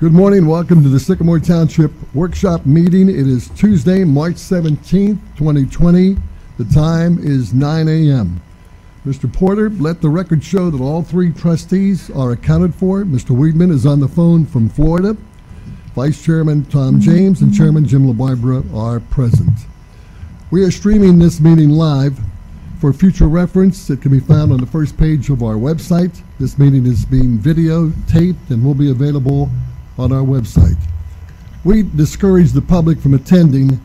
Good morning. Welcome to the Sycamore Township Workshop Meeting. It is Tuesday, March 17th, 2020. The time is 9 a.m. Mr. Porter, let the record show that all three trustees are accounted for. Mr. Weidman is on the phone from Florida. Vice Chairman Tom James and Chairman Jim LaBarbara are present. We are streaming this meeting live. For future reference, it can be found on the first page of our website. This meeting is being videotaped and will be available on our website. We discourage the public from attending.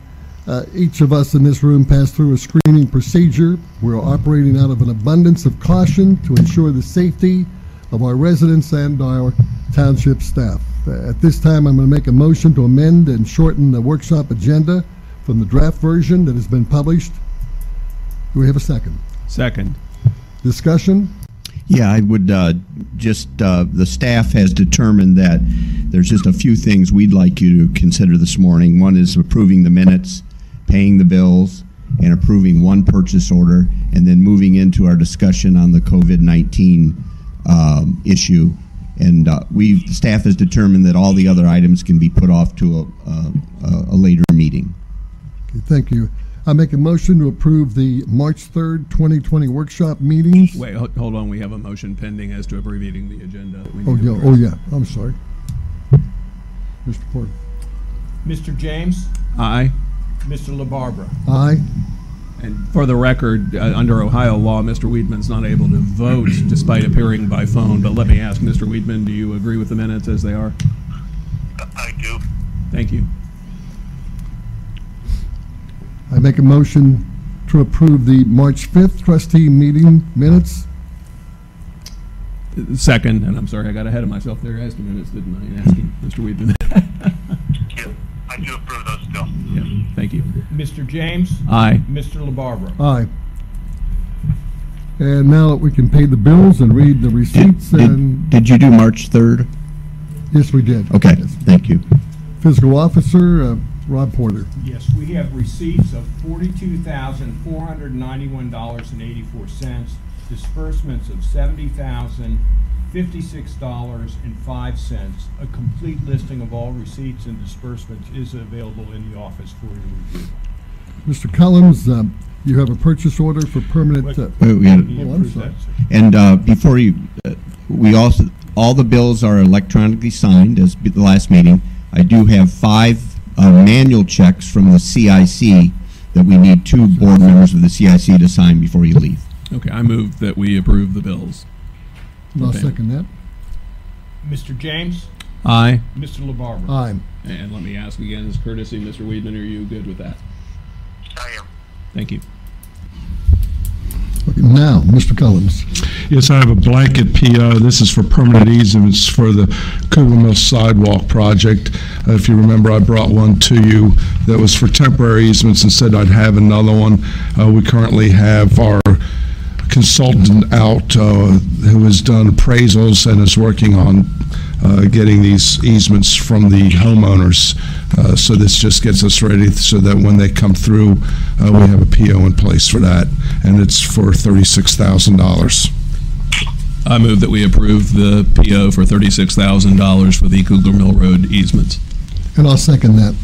Uh, each of us in this room passed through a screening procedure. We're operating out of an abundance of caution to ensure the safety of our residents and our township staff. Uh, At this time, I'm going to make a motion to amend and shorten the workshop agenda from the draft version that has been published. Do we have a second? Second. Discussion? Yeah, I would uh, just, uh, the staff has determined that there's just a few things we'd like you to consider this morning. One is approving the minutes, paying the bills, and approving one purchase order, and then moving into our discussion on the COVID-19 um, issue. And uh, we, the staff has determined that all the other items can be put off to a, a, a later meeting. Okay, thank you. I make a motion to approve the March 3rd, 2020 workshop meetings. Wait, ho- hold on. We have a motion pending as to abbreviating the agenda. that we Oh, need to yeah, address. oh, yeah, I'm sorry. Mr. Porter? Mr. James, Aye. Mr. LaBarbara. Aye. And for the record, uh, under Ohio law, Mr. Weidman's not able to vote despite appearing by phone. But let me ask, Mr. Weidman, do you agree with the minutes as they are? I do. Thank you. I make a motion to approve the March 5th trustee meeting minutes. Second, and I'm sorry, I got ahead of myself there. Asking minutes, didn't I? Asking Mr. Weidman. Yeah, I do approve those still. yeah, thank you. Mr. James, Aye. Mr. LaBarbara. Aye. And now that we can pay the bills and read the Did, receipts and, did, did you do March 3rd? yes, we did. Okay, Yes. thank you. Fiscal Officer, uh, Rob Porter. Yes, we have receipts of forty-two thousand, four hundred ninety-one dollars and eighty-four cents, disbursements of seventy thousand, fifty-six dollars and five cents. A complete listing of all receipts and disbursements is available in the office for your review. Mr. Collins, um, you have a purchase order for permanent, uh, Wait, we had- Oh, I'm sorry. that. And uh, before you, uh, we also, all the bills are electronically signed as be- the last meeting. I do have five uh, manual checks from the CIC that we need two board members of the CIC to sign before you leave. Okay, I move that we approve the bills. I'll Okay. second that. Mr. James, Aye. Mr. LaBarbara. Aye. And let me ask again, as courtesy, Mr. Weidman, are you good with that? I am. Thank you. Now, Mr. Collins. Yes, I have a blanket PO. This is for permanent easements for the Kugler Mill Sidewalk project. Uh, If you remember, I brought one to you that was for temporary easements and said I'd have another one. Uh, We currently have our consultant out uh, who has done appraisals and is working on uh, getting these easements from the homeowners. Uh, So this just gets us ready so that when they come through, uh, we have a PO in place for that, and it's for $36,000. I move that we approve the PO for thirty-six thousand dollars for the Kugler Mill Road easements. And I'll second that.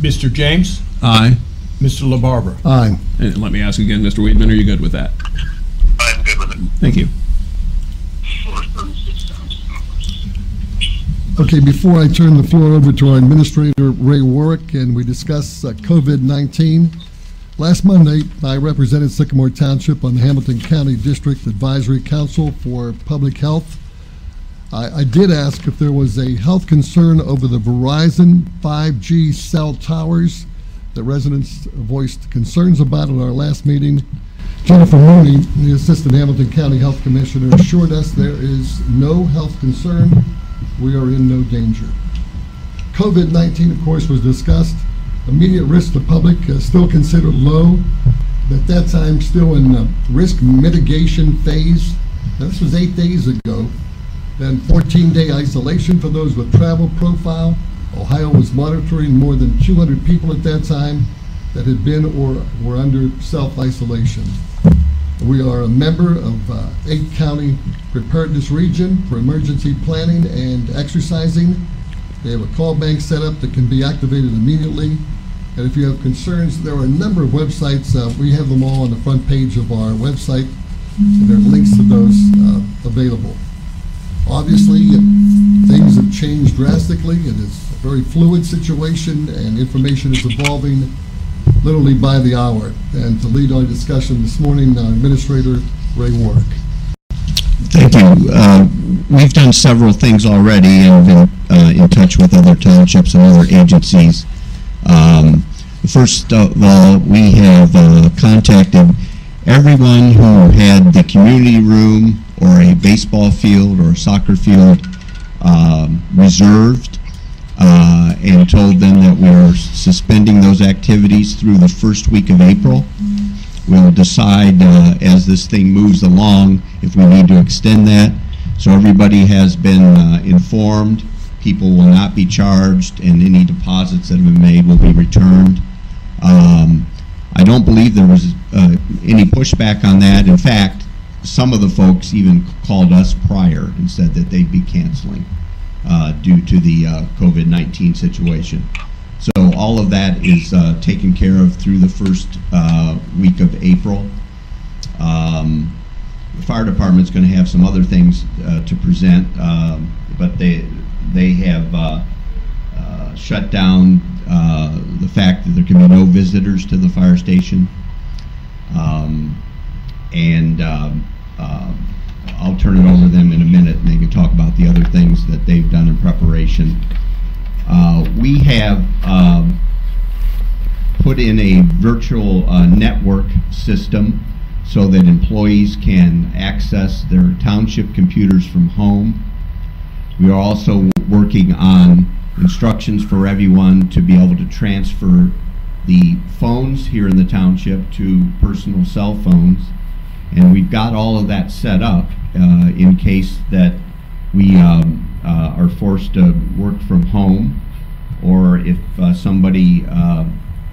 Mr. James, Aye. Mr. LaBarbara. Aye. And let me ask again, Mr. Weidman, are you good with that? I am good with it. Thank you. Okay, before I turn the floor over to our Administrator, Ray Warrick, and we discuss uh, COVID-19, last Monday, I represented Sycamore Township on the Hamilton County District Advisory Council for Public Health. I, I did ask if there was a health concern over the Verizon 5G cell towers that residents voiced concerns about at our last meeting. Jennifer Mooney, the Assistant Hamilton County Health Commissioner, assured us there is no health concern. We are in no danger. COVID-19, of course, was discussed. Immediate risk to public uh, still considered low. At that time, still in the risk mitigation phase. Now, this was eight days ago. Then 14-day isolation for those with travel profile. Ohio was monitoring more than 200 people at that time that had been or were under self-isolation. We are a member of uh, eight county preparedness region for emergency planning and exercising. They have a call bank set up that can be activated immediately. And if you have concerns, there are a number of websites. Uh, we have them all on the front page of our website. And there are links to those uh, available. Obviously, things have changed drastically. It is a very fluid situation, and information is evolving literally by the hour. And to lead our discussion this morning, uh, Administrator Ray Warrick. Thank you. Uh, We've done several things already and been uh, in touch with other townships and other agencies. Um, First of all, we have uh, contacted everyone who had the community room or a baseball field or a soccer field um, reserved uh, and told them that we are suspending those activities through the first week of April. We'll decide uh, as this thing moves along if we need to extend that. So everybody has been uh, informed. People will not be charged, and any deposits that have been made will be returned. Um, I don't believe there was uh, any pushback on that. In fact, some of the folks even called us prior and said that they'd be canceling uh, due to the uh, COVID-19 situation. So all of that is uh, taken care of through the first uh, week of April. Um, The fire department's going to have some other things uh, to present, um, but they, they have uh, shut down the fact that there can be no visitors to the fire station. Um, And um, uh, I'll turn it over to them in a minute, and they can talk about the other things that they've done in preparation. Uh, We have um, put in a virtual uh, network system so that employees can access their township computers from home. We are also working on instructions for everyone to be able to transfer the phones here in the township to personal cell phones. And we've got all of that set up uh, in case that we um, uh, are forced to work from home or if uh, somebody uh,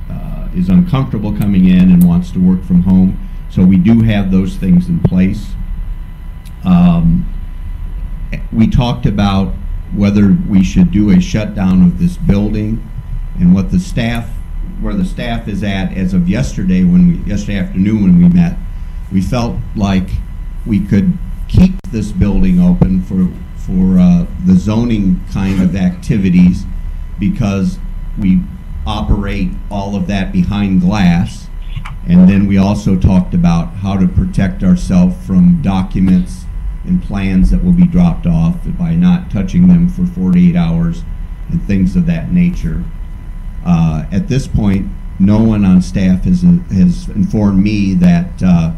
uh, is uncomfortable coming in and wants to work from home. So we do have those things in place. Um, we talked about whether we should do a shutdown of this building and what the staff, where the staff is at as of yesterday, when we, yesterday afternoon when we met, we felt like we could keep this building open for, for uh, the zoning kind of activities because we operate all of that behind glass. And then we also talked about how to protect ourselves from documents and plans that will be dropped off by not touching them for 48 hours and things of that nature. Uh, at this point, no one on staff has, has informed me that uh,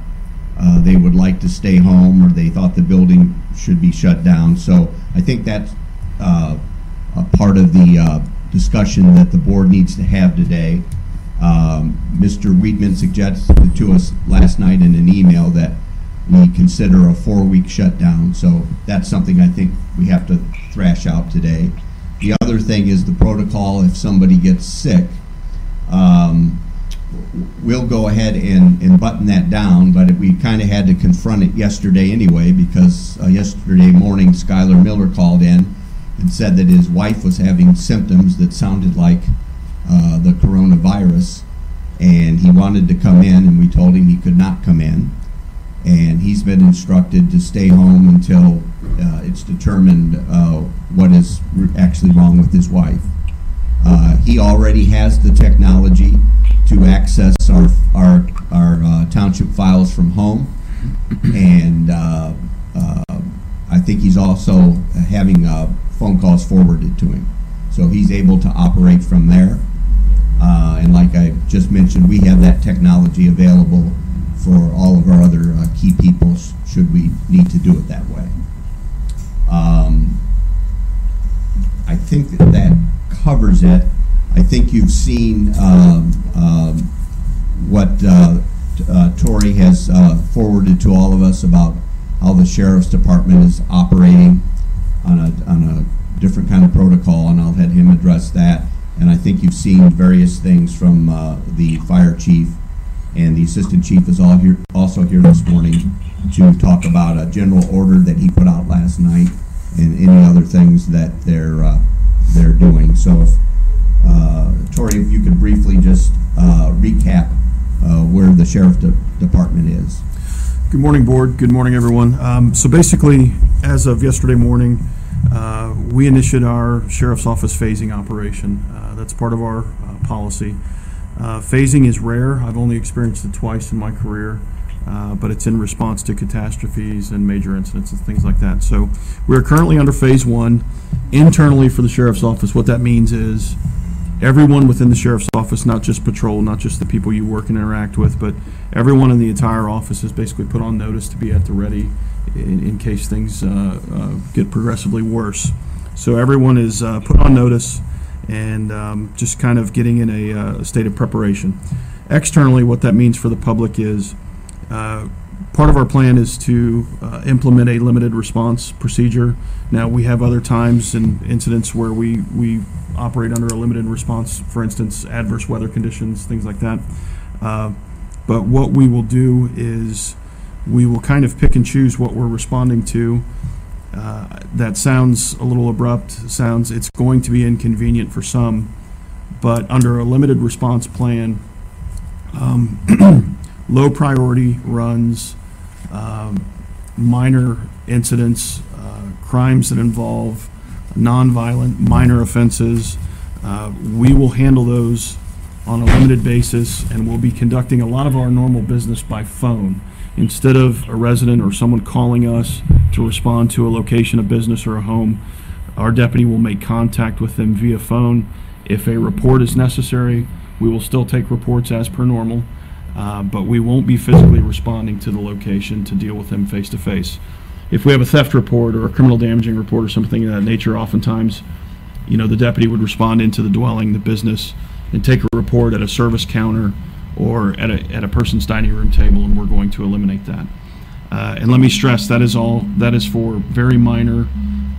uh, they would like to stay home or they thought the building should be shut down. So I think that's uh, a part of the uh, discussion that the board needs to have today. Um, Mr. Weidman suggested to us last night in an email that we consider a four-week shutdown. So that's something I think we have to thrash out today. The other thing is the protocol, if somebody gets sick, um, we'll go ahead and, and button that down, but we kind of had to confront it yesterday anyway, because uh, yesterday morning Skylar Miller called in and said that his wife was having symptoms that sounded like uh, the coronavirus, and he wanted to come in, and we told him he could not come in. And he's been instructed to stay home until uh, it's determined uh, what is actually wrong with his wife. Uh, he already has the technology access our, our, our uh, township files from home. And uh, uh, I think he's also having uh, phone calls forwarded to him. So he's able to operate from there. Uh, and like I just mentioned, we have that technology available for all of our other key people should we need to do it that way. Um, I think that that covers it. I think you've seen um, um, what uh, uh, Tori has uh, forwarded to all of us about how the sheriff's department is operating on a, on a different kind of protocol, and I'll let him address that. And I think you've seen various things from uh, the fire chief And the assistant chief is all here, also here this morning to talk about a general order that he put out last night and any other things that they're, uh, they're doing. So if, Tori, if you could briefly just, uh, recap, uh, where the sheriff de- department is. Good morning, Board. Good morning, everyone. Um, So basically, as of yesterday morning, uh, we initiated our sheriff's office phasing operation. Uh, That's part of our uh, policy. Uh, Phasing is rare. I've only experienced it twice in my career, uh, but it's in response to catastrophes and major incidents and things like that. So we are currently under Phase One. Internally for the sheriff's office, what that means is everyone within the sheriff's office, not just patrol, not just the people you work and interact with, but everyone in the entire office is basically put on notice to be at the ready in, in case things uh, uh, get progressively worse. So everyone is uh, put on notice and um, just kind of getting in a, uh, state of preparation. Externally, what that means for the public is uh, part of our plan is to uh, implement a limited response procedure. Now, we have other times and incidents where we, we operate under a limited response, for instance, adverse weather conditions, things like that. Uh, But what we will do is we will kind of pick and choose what we're responding to. Uh, That sounds a little abrupt, sounds, it's going to be inconvenient for some, but under a limited response plan, um, low priority runs, um, minor incidents, uh, crimes that involve nonviolent, minor offenses. Uh, We will handle those on a limited basis, and we'll be conducting a lot of our normal business by phone. Instead of a resident or someone calling us to respond to a location, a business, or a home, our deputy will make contact with them via phone. If a report is necessary, we will still take reports as per normal, uh, but we won't be physically responding to the location to deal with them face to face. If we have a theft report or a criminal damaging report or something of that nature, oftentimes, you know, the deputy would respond into the dwelling, the business, and take a report at a service counter or at a, at a person's dining room table, and we're going to eliminate that. Uh, and let me stress, that is all, that is for very minor,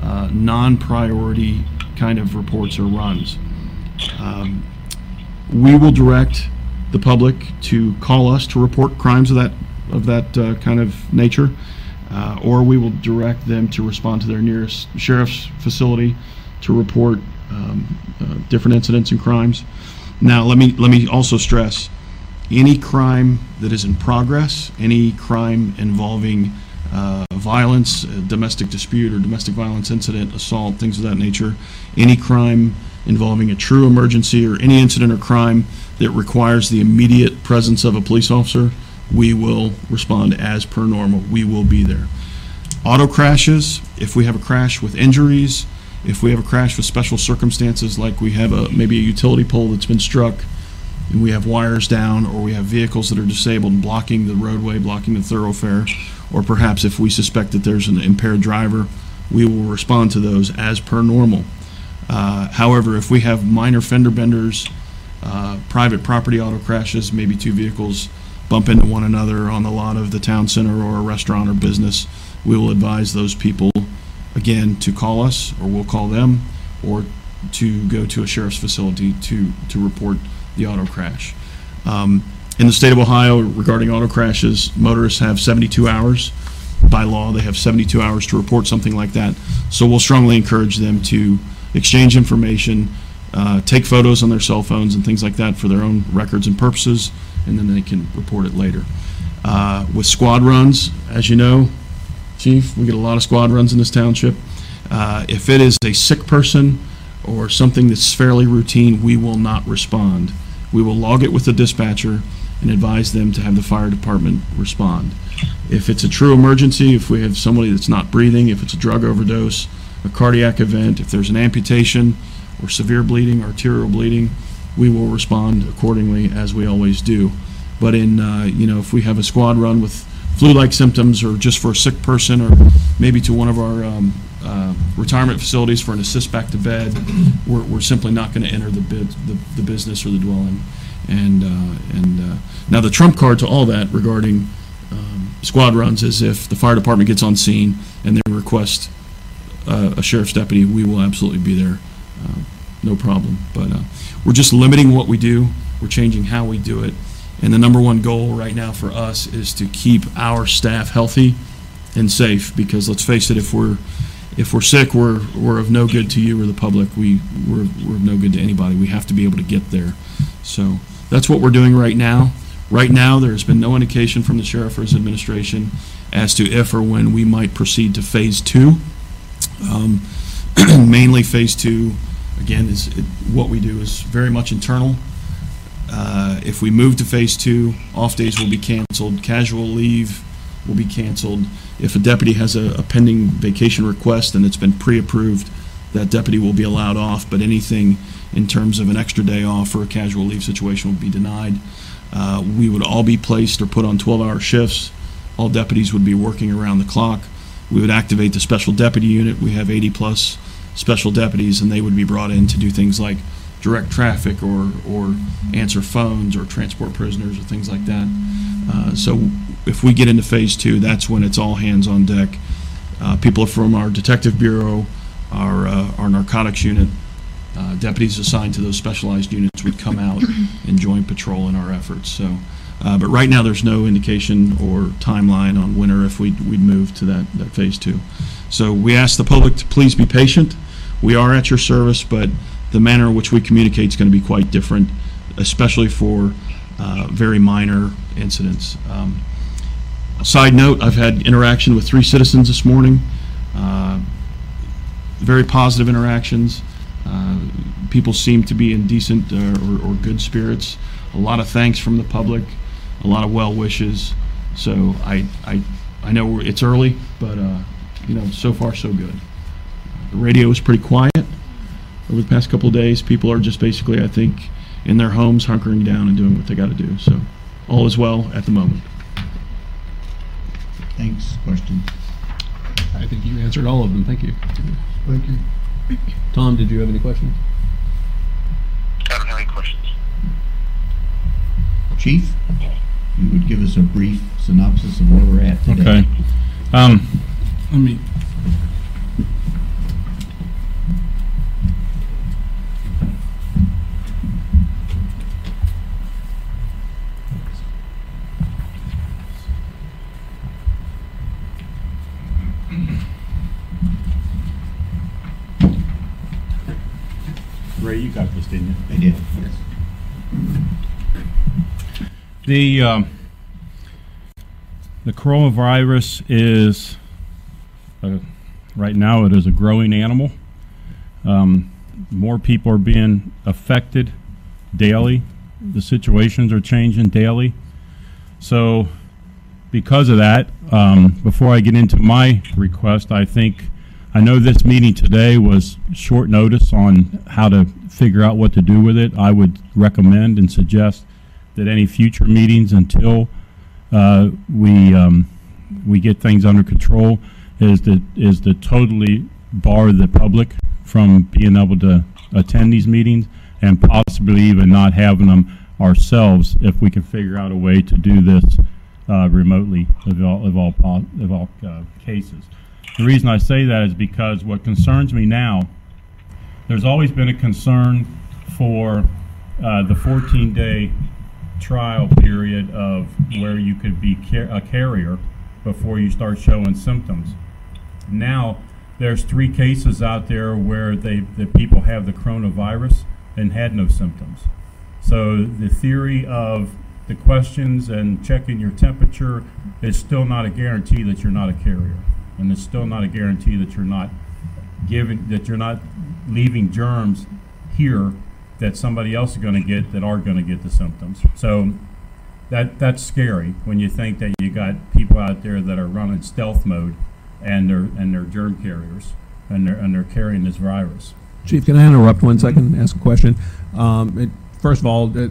uh, non-priority kind of reports or runs. Um, we will direct the public to call us to report crimes of that, of that uh, kind of nature, uh, or we will direct them to respond to their nearest sheriff's facility to report um, uh, different incidents and crimes. Now, let me, let me also stress, any crime that is in progress, any crime involving uh, violence, domestic dispute or domestic violence incident, assault, things of that nature, any crime involving a true emergency or any incident or crime that requires the immediate presence of a police officer, we will respond as per normal. We will be there. Auto crashes, if we have a crash with injuries, if we have a crash with special circumstances, like we have a, maybe a utility pole that's been struck, and we have wires down, or we have vehicles that are disabled and blocking the roadway, blocking the thoroughfare, or perhaps if we suspect that there's an impaired driver, we will respond to those as per normal. Uh, However, if we have minor fender benders, uh, private property auto crashes, maybe two vehicles bump into one another on the lot of the town center or a restaurant or business, we will advise those people, again, to call us, or we'll call them, or to go to a sheriff's facility to, to report the auto crash. Um, In the state of Ohio, regarding auto crashes, motorists have 72 hours. By law, they have 72 hours to report something like that. So we'll strongly encourage them to exchange information, uh, take photos on their cell phones and things like that for their own records and purposes, and then they can report it later. Uh, With squad runs, as you know, Chief, we get a lot of squad runs in this township. Uh, If it is a sick person or something that's fairly routine, we will not respond. We will log it with the dispatcher and advise them to have the fire department respond. If it's a true emergency, if we have somebody that's not breathing, if it's a drug overdose, a cardiac event, if there's an amputation or severe bleeding, arterial bleeding, we will respond accordingly as we always do. But in, uh, you know, if we have a squad run with flu-like symptoms or just for a sick person or maybe to one of our um, uh, retirement facilities for an assist back to bed, we're, we're simply not going to enter the, bid, the, the business or the dwelling. And, uh, and uh, now the trump card to all that regarding um, squad runs is if the fire department gets on scene and they request uh, a sheriff's deputy, we will absolutely be there. No problem. But uh, we're just limiting what we do. We're changing how we do it. And the number one goal right now for us is to keep our staff healthy and safe, because let's face it, if we're, if we're sick, we're, we're of no good to you or the public. We, we're, we're of no good to anybody. We have to be able to get there. So that's what we're doing right now. Right now, there's been no indication from the sheriff or his administration as to if or when we might proceed to phase two. Um, Mainly, phase two, again, is, it- what we do is very much internal. Uh, If we move to phase two, off days will be canceled, casual leave will be canceled. If a deputy has a a pending vacation request and it's been pre-approved, that deputy will be allowed off, but anything in terms of an extra day off or a casual leave situation will be denied. Uh, We would all be placed or put on 12-hour shifts. All deputies would be working around the clock. We would activate the special deputy unit. We have 80-plus special deputies, and they would be brought in to do things like direct traffic or, or answer phones or transport prisoners or things like that. Uh, So if we get into phase two, that's when it's all hands on deck. Uh, People from our detective bureau, our, uh, our narcotics unit, uh, deputies assigned to those specialized units would come out and join patrol in our efforts. So, uh, but right now, there's no indication or timeline on when or if we'd, we'd move to that, that phase two. So we ask the public to please be patient. We are at your service, but the manner in which we communicate is going to be quite different, especially for uh, very minor incidents. Um, Side note, I've had interaction with three citizens this morning. Uh, very positive interactions. Uh, People seem to be in decent uh, or or good spirits. A lot of thanks from the public, a lot of well wishes. So I, I, I know it's early, but, uh, you know, so far, so good. The radio is pretty quiet over the past couple of days. People are just basically, I think, in their homes hunkering down and doing what they got to do. So all is well at the moment. Thanks. Question? I think you answered all of them. Thank you. Thank you. Tom, did you have any questions? I don't have any questions. Chief, you would give us a brief synopsis of where we're at today? Okay. Um, let me. Ray, you got this, didn't you? I did. The um, the coronavirus is uh, right now it is a growing animal. Um, more people are being affected daily. The situations are changing daily. So, because of that, um, before I get into my request, I think I know this meeting today was short notice on how to figure out what to do with it. I would recommend and suggest that any future meetings until uh, we um, we get things under control is to is to totally bar the public from being able to attend these meetings and possibly even not having them ourselves if we can figure out a way to do this uh, remotely of all of all of all uh, cases. The reason I say that is because what concerns me now there's always been a concern for uh, the 14-day trial period of where you could be car- a carrier before you start showing symptoms. Now, there's three cases out there where they, the people have the coronavirus and had no symptoms. So the theory of the questions and checking your temperature is still not a guarantee that you're not a carrier. And it's still not a guarantee that you're not giving, that you're not leaving germs here that somebody else is going to get that are going to get the symptoms. So that that's scary when you think that you got people out there that are running stealth mode and they're and they're germ carriers and they're and they're carrying this virus. Chief, can I interrupt one second and ask a question? Um, it, first of all, it,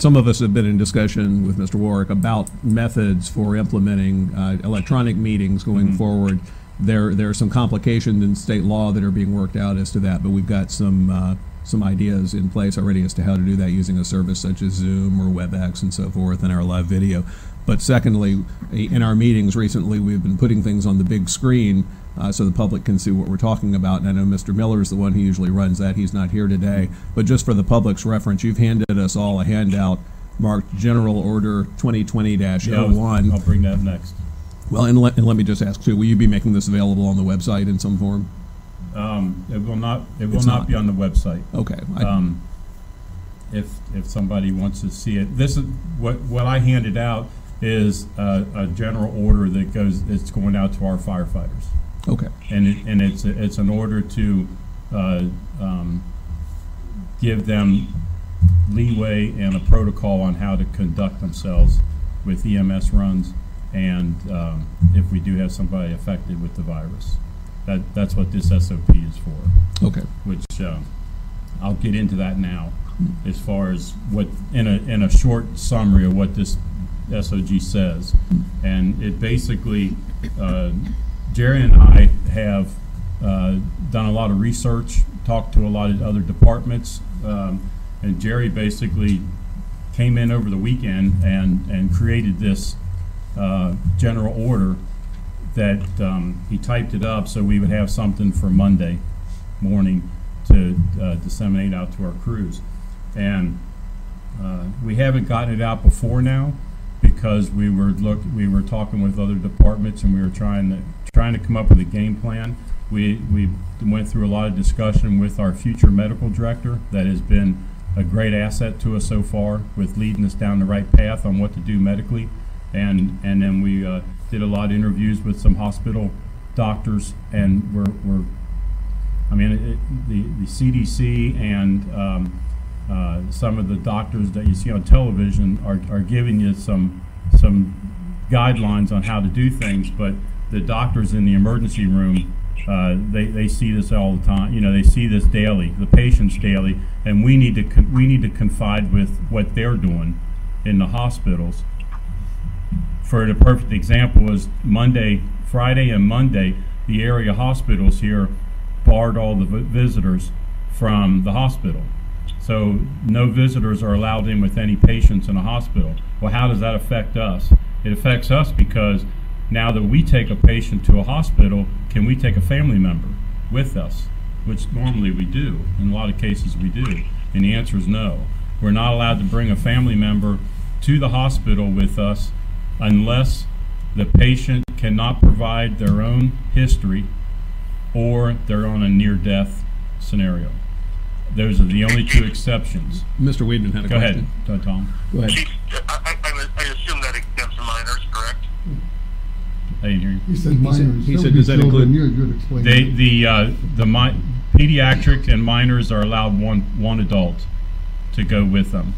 some of us have been in discussion with Mr. Warrick about methods for implementing uh, electronic meetings going forward. There, there are some complications in state law that are being worked out as to that, but we've got some uh, some ideas in place already as to how to do that using a service such as Zoom or WebEx and so forth in our live video. But secondly, in our meetings recently, we've been putting things on the big screen uh, so the public can see what we're talking about. And I know Mr. Miller is the one who usually runs that. He's not here today. But just for the public's reference, you've handed us all a handout marked General Order 2020-01. I'll bring that up next. Well, and let, and let me just ask too, will you be making this available on the website in some form? Um, it will not, it will not not. be on the website. Okay. I- Um, if, if somebody wants to see it, this is, what, what I handed out is a, a general order that goes, it's going out to our firefighters. Okay. And it, and it's, it's an order to, uh, um, give them leeway and a protocol on how to conduct themselves with EMS runs and, um, if we do have somebody affected with the virus. That, that's what this SOP is for Okay. which um, I'll get into that now, as far as what, in a, in a short summary of what this SOG says. And it basically, uh, Jerry and I have uh, done a lot of research, talked to a lot of other departments, um, and Jerry basically came in over the weekend and, and created this uh, general order that um, he typed it up so we would have something for Monday morning to uh, disseminate out to our crews. And uh, we haven't gotten it out before now because we were look we were talking with other departments and we were trying to trying to come up with a game plan. We we went through a lot of discussion with our future medical director that has been a great asset to us so far with leading us down the right path on what to do medically. And and then we uh, did a lot of interviews with some hospital doctors and we're, we're I mean, it, the, the CDC and um, uh, some of the doctors that you see on television are, are giving you some, some guidelines on how to do things, but the doctors in the emergency room, uh, they, they see this all the time. You know, they see this daily, the patients daily, and we need to we need to confide with what they're doing in the hospitals. For the perfect example was Monday, Friday, and Monday, the area hospitals here barred all the visitors from the hospital. So no visitors are allowed in with any patients in a hospital. Well, how does that affect us? It affects us because now that we take a patient to a hospital, can we take a family member with us? Which normally we do. In a lot of cases, we do. And the answer is no. We're not allowed to bring a family member to the hospital with us unless the patient cannot provide their own history or they're on a near-death scenario. Those are the only two exceptions. Mr. Weidman had a Go ahead, question. uh, Tom. Go ahead. Chief, I, I, I I assume that exempts minors, correct? I didn't hear you. He said He said- minors. he That said, does that include- You could explain They, that. the, uh, the mi- pediatric and minors are allowed one, one adult to go with them.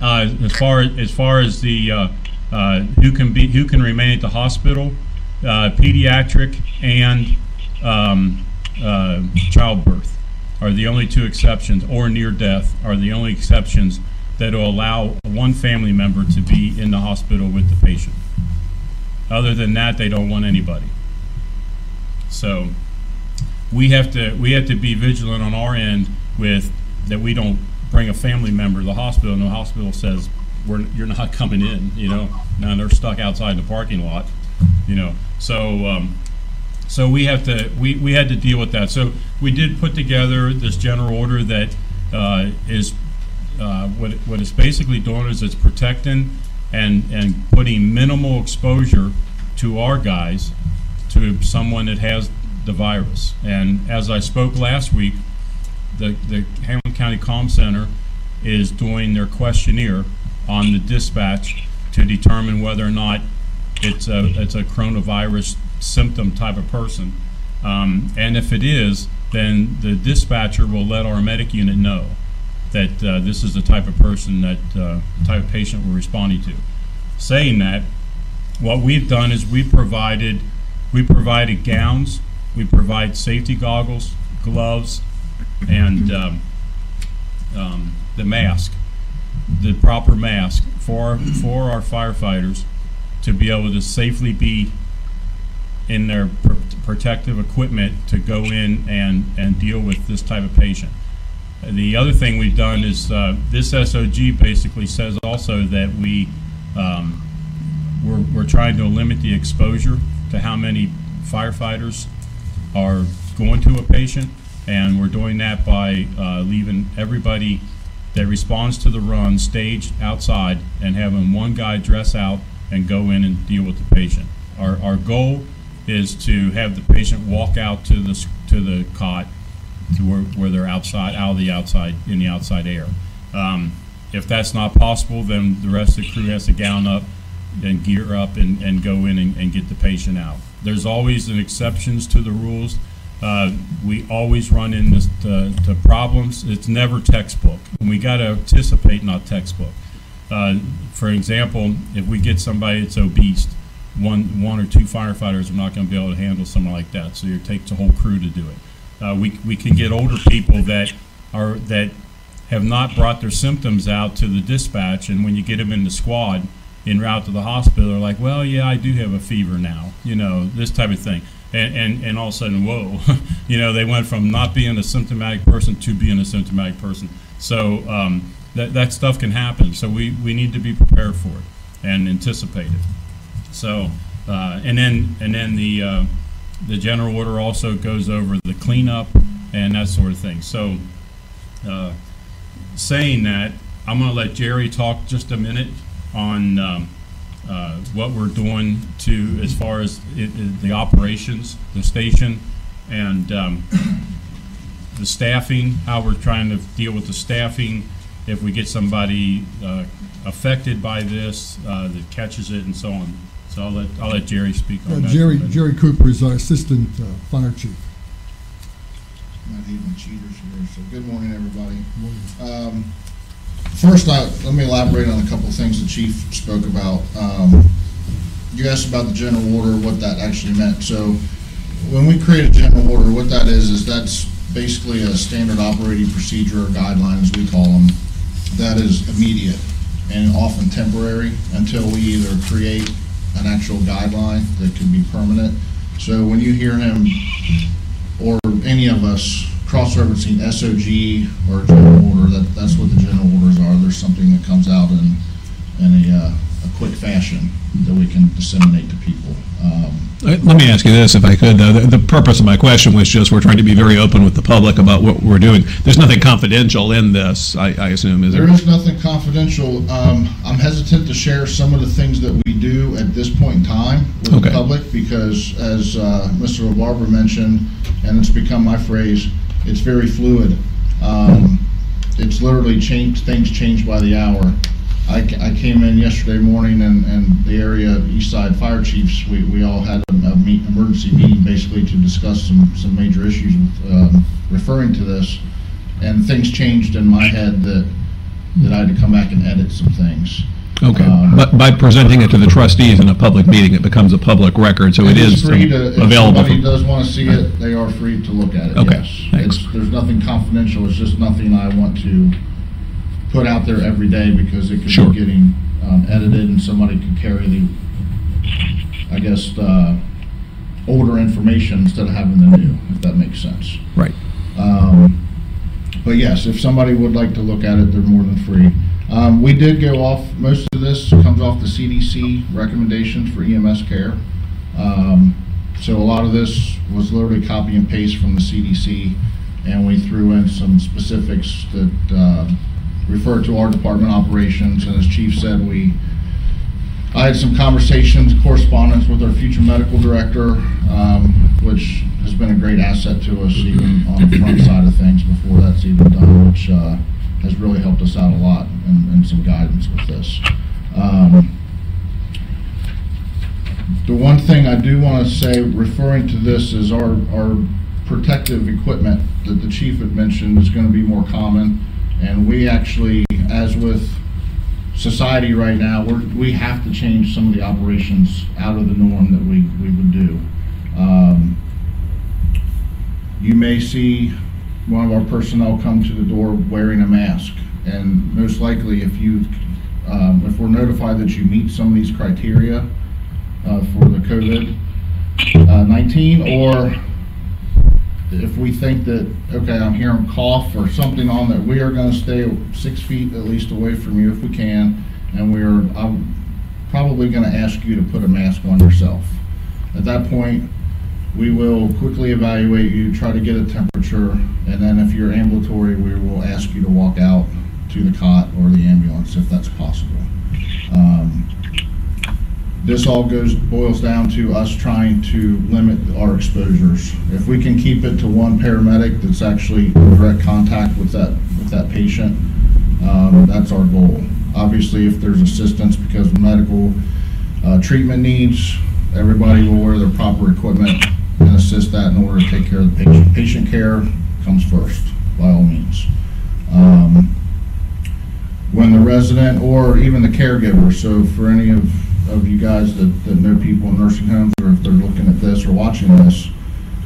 Uh, as far, as far as the, uh, uh, who can be, who can remain at the hospital, uh, pediatric and, um, uh, childbirth are the only two exceptions, or near death are the only exceptions that will allow one family member to be in the hospital with the patient. Other than that, they don't want anybody. So, we have to we have to be vigilant on our end with that we don't bring a family member to the hospital and the hospital says you're not coming in you know now they're stuck outside the parking lot you know so um, so we have to we, we had to deal with that so we did put together this general order that uh, is uh, what what it's basically doing is it's protecting and and putting minimal exposure to our guys to someone that has the virus. And as I spoke last week, the, the Hamilton County Comm Center is doing their questionnaire on the dispatch to determine whether or not it's a, it's a coronavirus symptom type of person. Um, and if it is, then the dispatcher will let our medic unit know that uh, this is the type of person that, uh, type of patient we're responding to. Saying that, what we've done is we provided we provided gowns, we provide safety goggles, gloves, and um, um, the mask, the proper mask for for our firefighters to be able to safely be in their pr- protective equipment to go in and and deal with this type of patient. The other thing we've done is uh, this SOG basically says also that we um, we're, we're trying to limit the exposure to how many firefighters are going to a patient, and we're doing that by uh, leaving everybody that responds to the run staged outside and having one guy dress out and go in and deal with the patient. Our, our goal is to have the patient walk out to the, to the cot to where, where they're outside, out of the outside, in the outside air. Um, if that's not possible, then the rest of the crew has to gown up and gear up and, and go in and, and get the patient out. There's always an exceptions to the rules. Uh, we always run into to, to problems. It's never textbook. We got to anticipate, not textbook. Uh, for example, if we get somebody that's obese, one, one or two firefighters are not going to be able to handle something like that. So it takes a whole crew to do it. Uh, we, we can get older people that are that have not brought their symptoms out to the dispatch, and when you get them in the squad en route to the hospital, they're like, "Well, yeah, I do have a fever now," you know, this type of thing, and and, and all of a sudden, whoa, you know, they went from not being a symptomatic person to being a symptomatic person. So um, that that stuff can happen. So we we need to be prepared for it and anticipate it. So, uh, and then, and then the, uh, the general order also goes over the cleanup and that sort of thing. So, uh, saying that, I'm gonna let Jerry talk just a minute on, um, uh, what we're doing to, as far as it, it- the operations, the station, and, um, the staffing, how we're trying to deal with the staffing, if we get somebody, uh, affected by this, uh, that catches it and so on. So I'll let, I'll let Jerry speak Uh, that. Jerry, Jerry Cooper is our Assistant uh, Fire Chief. Not even cheaters here, so good morning, everybody. Um, First, I, let me elaborate on a couple of things the chief spoke about. Um, You asked about the general order, what that actually meant. So when we create a general order, what that is, is that's basically a standard operating procedure or guideline, as we call them, that is immediate and often temporary until we either create an actual guideline that can be permanent. So when you hear him or any of us cross-referencing SOG or general order, that, that's what the general orders are. There's something that comes out in, in a, uh, quick fashion that we can disseminate to people. Um, Let me ask you this, if I could, though. The, the purpose of my question was just we're trying to be very open with the public about what we're doing. There's nothing confidential in this, I, I assume, is there? There is nothing confidential. Um, I'm hesitant to share some of the things that we do at this point in time with the public because, as uh, Mr. LaBarber mentioned, and it's become my phrase, it's very fluid. Um, it's literally changed, things change by the hour. I, I came in yesterday morning and, and the area East Side Fire Chiefs, we, we all had a, a meet, emergency meeting basically to discuss some, some major issues with, um, referring to this. And things changed in my head that, that I had to come back and edit some things. Okay, Um, but by presenting it to the trustees in a public meeting, it becomes a public record, so It's is free to, if available. somebody for- does want to see it, they are free to look at it, Okay, yes. There's nothing confidential, it's just nothing I want to put out there every day because it could Sure. be getting um, edited and somebody could carry the, I guess, uh, older information instead of having the new, if that makes sense. Right. Um, But yes, if somebody would like to look at it, they're more than free. Um, We did go off, most of this comes off the CDC recommendations for EMS care. Um, So a lot of this was literally copy and paste from the CDC, and we threw in some specifics that uh, refer to our department operations. And as Chief said, we, I had some conversations, correspondence with our future medical director, um, which has been a great asset to us even on the front side of things before that's even done, which uh, has really helped us out a lot and, and some guidance with this. Um, the one thing I do want to say, referring to this, is our, our protective equipment that the chief had mentioned is going to be more common. And we actually, as with society right now, we're, we have to change some of the operations out of the norm that we, we would do. Um, you may see one of our personnel come to the door wearing a mask. And most likely, if you, um, if we're notified that you meet some of these criteria uh, for the COVID-19, or if we think that, okay, I'm hearing cough or something on that, we are gonna stay six feet at least away from you if we can, and we're, I'm probably gonna ask you to put a mask on yourself. At that point, we will quickly evaluate you, try to get a temperature, and then if you're ambulatory, we will ask you to walk out to the cot or the ambulance if that's possible. Um, this all goes, boils down to us trying to limit our exposures. If we can keep it to one paramedic that's actually in direct contact with that, with that patient, um, that's our goal. Obviously, if there's assistance because of medical, uh, treatment needs, everybody will wear their proper equipment and assist that in order to take care of the patient. Patient care comes first, by all means. Um, when the resident or even the caregiver, so for any of, of you guys that, that know people in nursing homes, or if they're looking at this or watching this,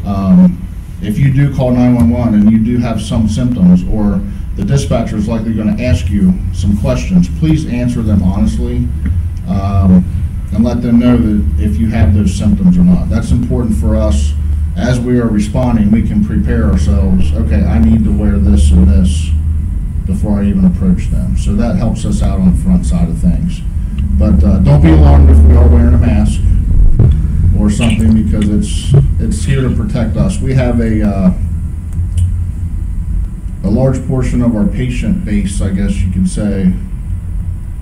um, if you do call 911 and you do have some symptoms, or the dispatcher is likely going to ask you some questions, please answer them honestly, um, and let them know that if you have those symptoms or not. That's important for us. As we are responding, we can prepare ourselves, okay, I need to wear this and this before I even approach them. So that helps us out on the front side of things. But uh, don't be alarmed if we are wearing a mask or something because it's it's here to protect us. We have a uh, a large portion of our patient base, I guess you could say,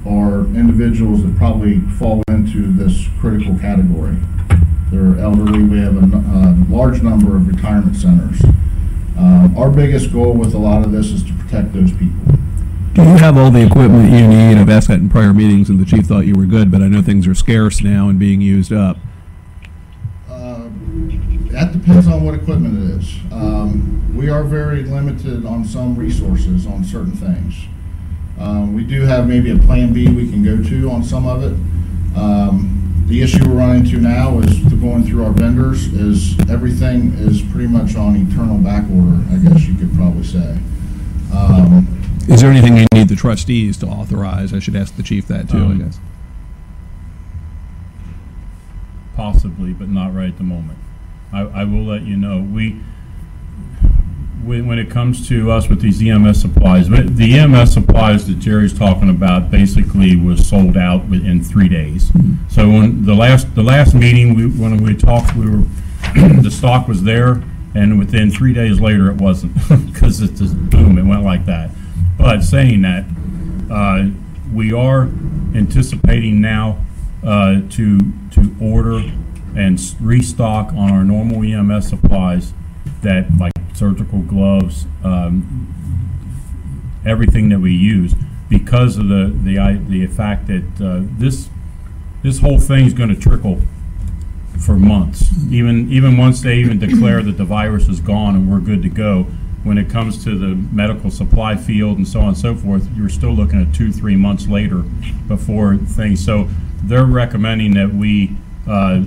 are individuals that probably fall into this critical category. They're elderly. We have a large number of retirement centers. Um, our biggest goal with a lot of this is to protect those people. Do you have all the equipment you need? I've asked that in prior meetings, and the chief thought you were good, but I know things are scarce now and being used up. Uh, That depends on what equipment it is. Um, We are very limited on some resources on certain things. Um, We do have maybe a Plan B we can go to on some of it. Um, The issue we're running into now is going through our vendors is everything is pretty much on eternal back order, I guess you could probably say. Um, Is there anything you need the trustees to authorize? I should ask the chief that too, I Um, guess. Possibly, but not right at the moment. I, I will let you know. We, when, when it comes to us with these EMS supplies, but the EMS supplies that Jerry's talking about basically was sold out within three days. So when the last, the last meeting, we, when we talked, we were, the stock was there, and within three days later, it wasn't, because it just, boom, it went like that. But saying that, uh, we are anticipating now uh, to, to order and restock on our normal EMS supplies that, like surgical gloves, um, everything that we use, because of the, the, the fact that uh, this, this whole thing is gonna trickle for months. Even, even once they even declare that the virus is gone and we're good to go, when it comes to the medical supply field and so on and so forth, you're still looking at two, three months later before things. So they're recommending that we uh,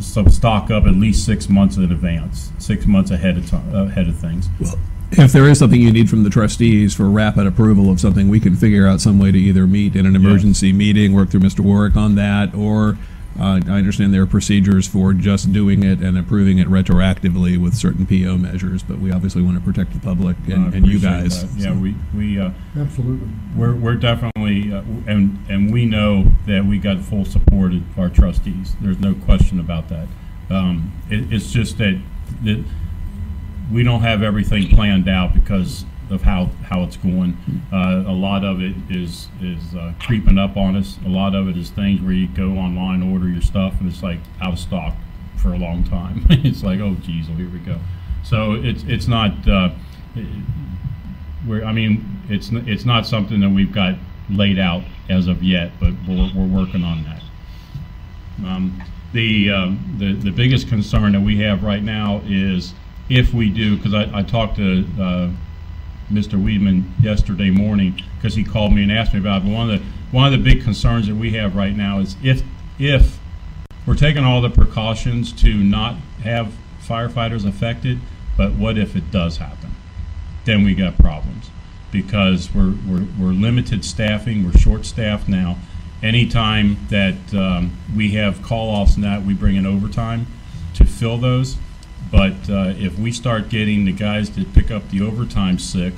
stock up at least six months in advance, six months ahead of time, ahead of things. Well, if there is something you need from the trustees for rapid approval of something, we can figure out some way to either meet in an emergency meeting, work through Mr. Warrick on that, or uh, I understand there are procedures for just doing it and approving it retroactively with certain PO measures, but we obviously want to protect the public and, I and you guys. that. Yeah, so. we, we, uh, Absolutely. We're, we're definitely, uh, and, and we know that we got full support of our trustees. There's no question about that. Um, it, it's just that, that we don't have everything planned out because of how, how it's going. Uh, a lot of it is, is uh, creeping up on us. A lot of it is things where you go online, order your stuff, and it's like out of stock for a long time. It's like, oh geez, well, here we go. So it's, it's not, uh, we're, I mean, it's, it's not something that we've got laid out as of yet, but we're, we're working on that. Um, The, um, the, the biggest concern that we have right now is if we do, because I, I talked to, uh, Mr. Weidman yesterday morning, because he called me and asked me about it, but one of the, one of the big concerns that we have right now is if, if we're taking all the precautions to not have firefighters affected, but what if it does happen? Then we got problems because we're, we're, we're limited staffing, we're short-staffed now. Anytime that um, we have call-offs and that, we bring in overtime to fill those. But uh, if we start getting the guys that up the overtime sick,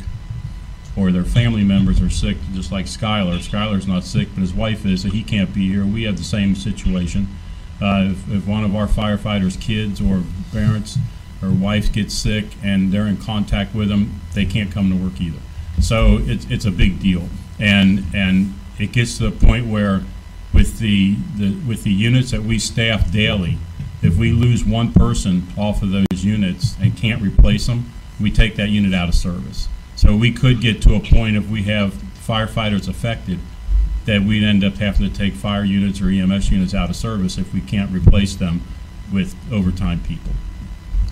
or their family members are sick, just like Skylar. Skylar's not sick, but his wife is, so he can't be here. We have the same situation. Uh, if, if one of our firefighters' kids or parents or wife gets sick and they're in contact with them, they can't come to work either. So it's, it's a big deal. And, and it gets to the point where with the, the, with the units that we staff daily, if we lose one person off of those units and can't replace them, we take that unit out of service. So we could get to a point if we have firefighters affected, that we'd end up having to take fire units or EMS units out of service if we can't replace them with overtime people.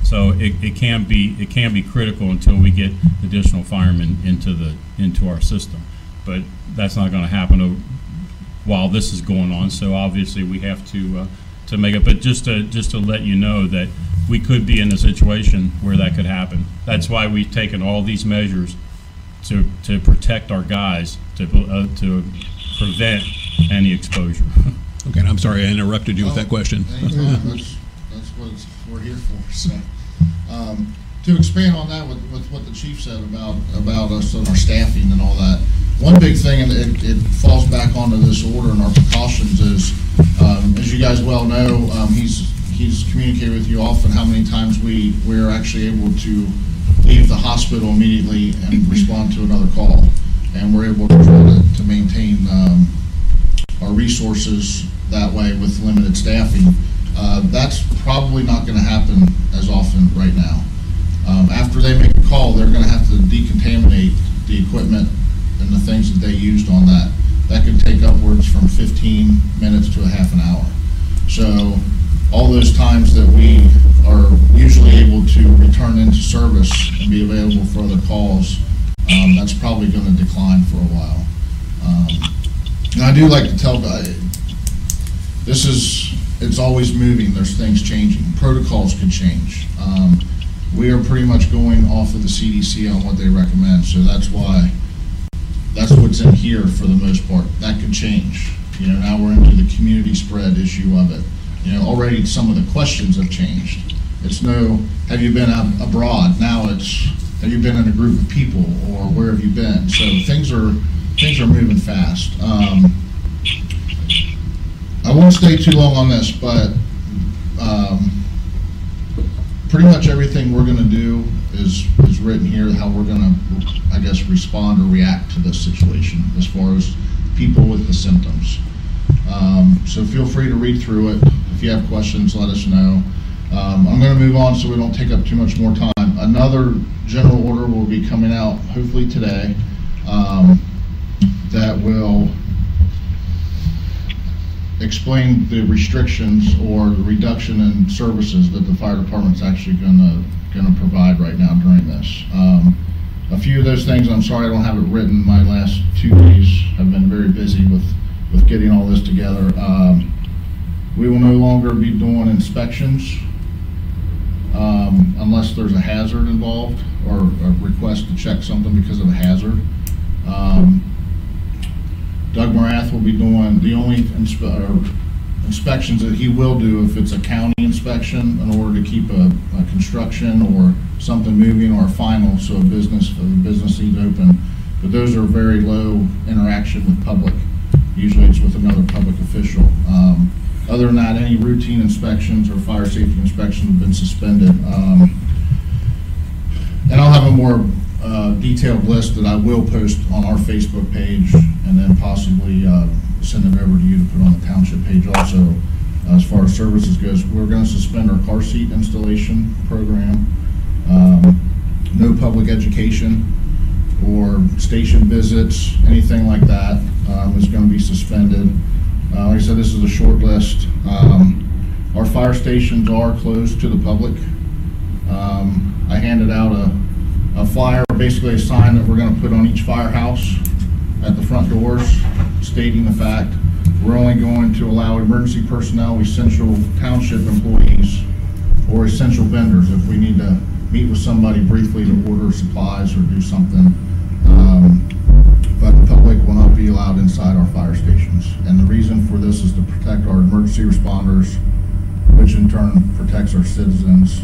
So it, it can be, it can be critical until we get additional firemen into the, into our system. But that's not gonna happen while this is going on, so obviously we have to, uh, to make it, but just to, just to let you know that we could be in a situation where that could happen. That's why we've taken all these measures to, to protect our guys, to, uh, to prevent any exposure. Okay, and I'm sorry I interrupted you with that question. That's, that's what we're here for, so. Um, To expand on that with, with what the chief said about, about us and our staffing and all that, one big thing, and it, it falls back onto this order and our precautions is, um, as you guys well know, um, he's, he's communicated with you often how many times we, we're actually able to leave the hospital immediately and respond to another call. And we're able to to, to maintain, um, our resources that way with limited staffing. Uh, That's probably not going to happen as often right now. Um, After they make a call, they're going to have to decontaminate the equipment and the things that they used on that. That could take upwards from 15 minutes to a half an hour. So all those times that we are usually able to return into service and be available for other calls, um, that's probably going to decline for a while. Um, and I do like to tell, uh, this is, it's always moving, there's things changing, protocols could change. Um, We are pretty much going off of the CDC on what they recommend, so that's why, that's what's in here for the most part. That could change. You know, now we're into the community spread issue of it. You know, already some of the questions have changed. It's no, have you been abroad? Now it's, have you been in a group of people, or where have you been? So things are, things are moving fast. Um, I won't stay too long on this, but, um, pretty much everything we're gonna do is, is written here, how we're gonna, I guess, respond or react to this situation as far as people with the symptoms. Um, so feel free to read through it. If you have questions, let us know. Um, I'm gonna move on so we don't take up too much more time. Another general order will be coming out hopefully today, um, that will explain the restrictions or the reduction in services that the fire department's actually gonna, gonna provide right now during this. Um, a few of those things, I'm sorry I don't have it written, my last two days have been very busy with, with getting all this together. Um, we will no longer be doing inspections, um, unless there's a hazard involved or a request to check something because of a hazard. Um, Doug Morath will be doing the only inspe- inspections that he will do if it's a county inspection in order to keep a, a construction or something moving or a final, so a business, a business is open. But those are very low interaction with public. Usually it's with another public official. Um, other than that, any routine inspections or fire safety inspections have been suspended. Um, and I'll have a more uh, detailed list that I will post on our Facebook page and then possibly uh, send it over to you to put on the township page also. As far as services goes, we're going to suspend our car seat installation program. Um, No public education or station visits, anything like that um, is going to be suspended. Uh, Like I said, this is a short list. Um, Our fire stations are closed to the public. Um, I handed out a, a flyer, basically a sign that we're gonna put on each firehouse at the front doors stating the fact, we're only going to allow emergency personnel, essential township employees, or essential vendors if we need to meet with somebody briefly to order supplies or do something. Um, be allowed inside our fire stations. And the reason for this is to protect our emergency responders, which in turn protects our citizens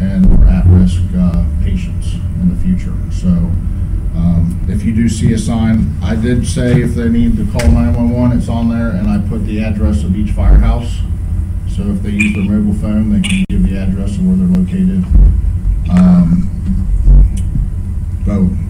and our at-risk uh, patients in the future. So um, if you do see a sign, I did say if they need to call 911, it's on there, and I put the address of each firehouse. So if they use their mobile phone, they can give the address of where they're located. Um, But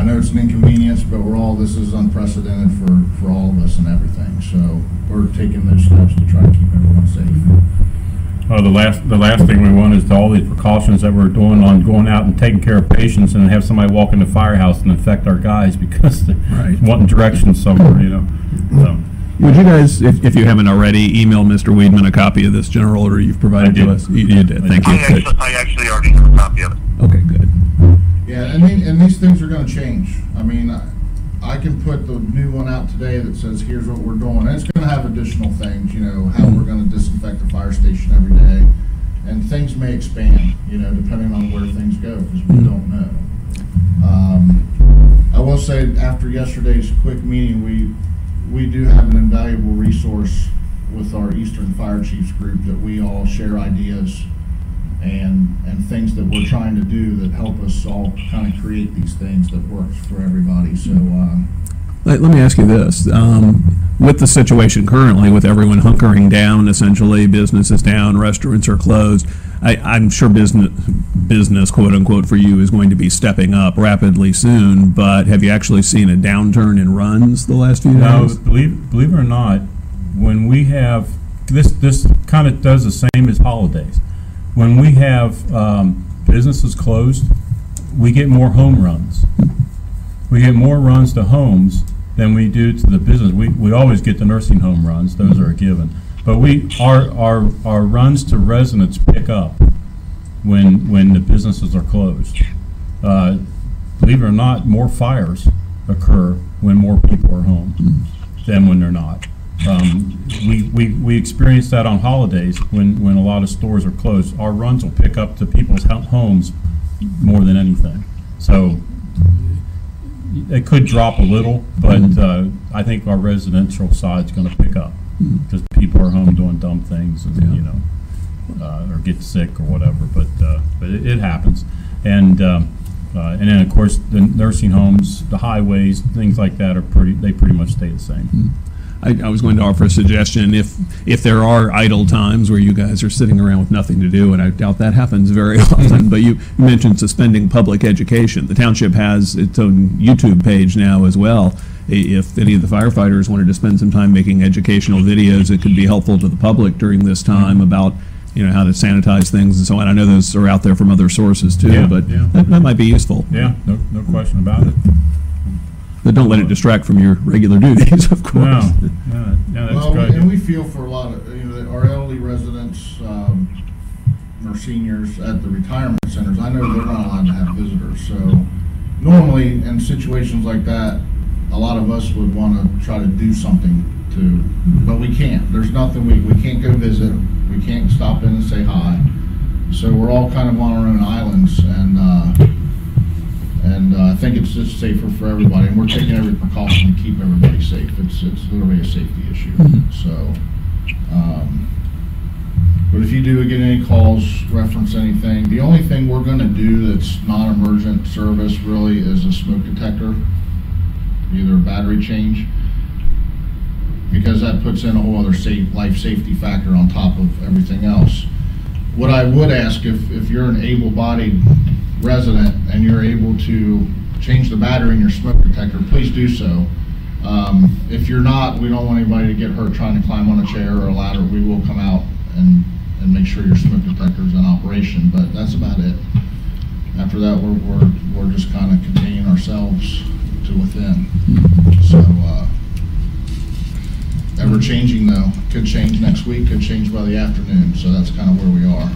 I know it's an inconvenience, but we're all all this is unprecedented for, for all of us and everything. So we're taking those steps to try to keep everyone safe. Well, the last, the last thing we want is to all these precautions that we're doing on going out and taking care of patients and have somebody walk in the firehouse and infect our guys because they're Right. wanting directions somewhere, you know? So, Would you guys, if, if you haven't already, email Mr. Weidman a copy of this general order you've provided to us? You you did, thank I you. Actually, I actually already have a copy of it. Okay, good. Yeah, and, and these things are gonna change. I mean, I- I can put the new one out today that says, here's what we're doing. And it's gonna have additional things, you know, how we're gonna disinfect the fire station every day. And things may expand, you know, depending on where things go, because we don't know. Um, I will say, after yesterday's quick meeting, we, we do have an invaluable resource with our Eastern Fire Chiefs group that we all share ideas and, and things that we're trying to do that help us all kind of create these things that works for everybody. So, um, Let, let me ask you this. Um, with the situation currently, with everyone hunkering down, essentially, business is down, restaurants are closed, I, I'm sure business, business, quote unquote, for you is going to be stepping up rapidly soon, but have you actually seen a downturn in runs the last few Now, days? believe, believe it or not, when we have, this, this kind of does the same as holidays. When we have, um, businesses closed, we get more home runs. We get more runs to homes than we do to the business. We, we always get the nursing home runs, those are a given. But we, our, our, our runs to residents pick up when, when the businesses are closed. Uh, believe it or not, more fires occur when more people are home than when they're not. Um, we, we, we experience that on holidays when, when a lot of stores are closed. Our runs will pick up to people's homes more than anything. So it could drop a little, but uh, I think our residential side's going to pick up because people are home doing dumb things, and, you know, uh, or get sick or whatever. But uh, but it, it happens, and um, uh, and then of course the nursing homes, the highways, things like that are pretty. They pretty much stay the same. I, I was going to offer a suggestion. If if there are idle times where you guys are sitting around with nothing to do, and I doubt that happens very often, but you mentioned suspending public education. The township has its own YouTube page now as well. If any of the firefighters wanted to spend some time making educational videos that could be helpful to the public during this time about you know how to sanitize things and so on. I know those are out there from other sources too, Yeah, but yeah. That, that might be useful. Yeah, no, no question about it. But don't let it distract from your regular duties, of course. No, no, no, that's well, good. and we feel for a lot of, you know, our elderly residents, um, our seniors at the retirement centers, I know they're not allowed to have visitors. So normally in situations like that, a lot of us would want to try to do something to, but we can't. There's nothing, we, we can't go visit, we can't stop in and say hi. So we're all kind of on our own islands and, uh, and uh, I think it's just safer for everybody, and we're taking every precaution to keep everybody safe. It's, it's literally a safety issue, so. um, But if you do get any calls, reference anything, the only thing we're gonna do that's non-emergent service really is a smoke detector, either a battery change, because that puts in a whole other safe, life safety factor on top of everything else. What I would ask, if, if you're an able-bodied resident and you're able to change the battery in your smoke detector, please do so. Um, if you're not, we don't want anybody to get hurt trying to climb on a chair or a ladder. We will come out and, and make sure your smoke detector is in operation, but that's about it. After that, we're, we're, we're just kind of containing ourselves to within. So, uh, ever changing though, could change next week, could change by the afternoon, so that's kind of where we are.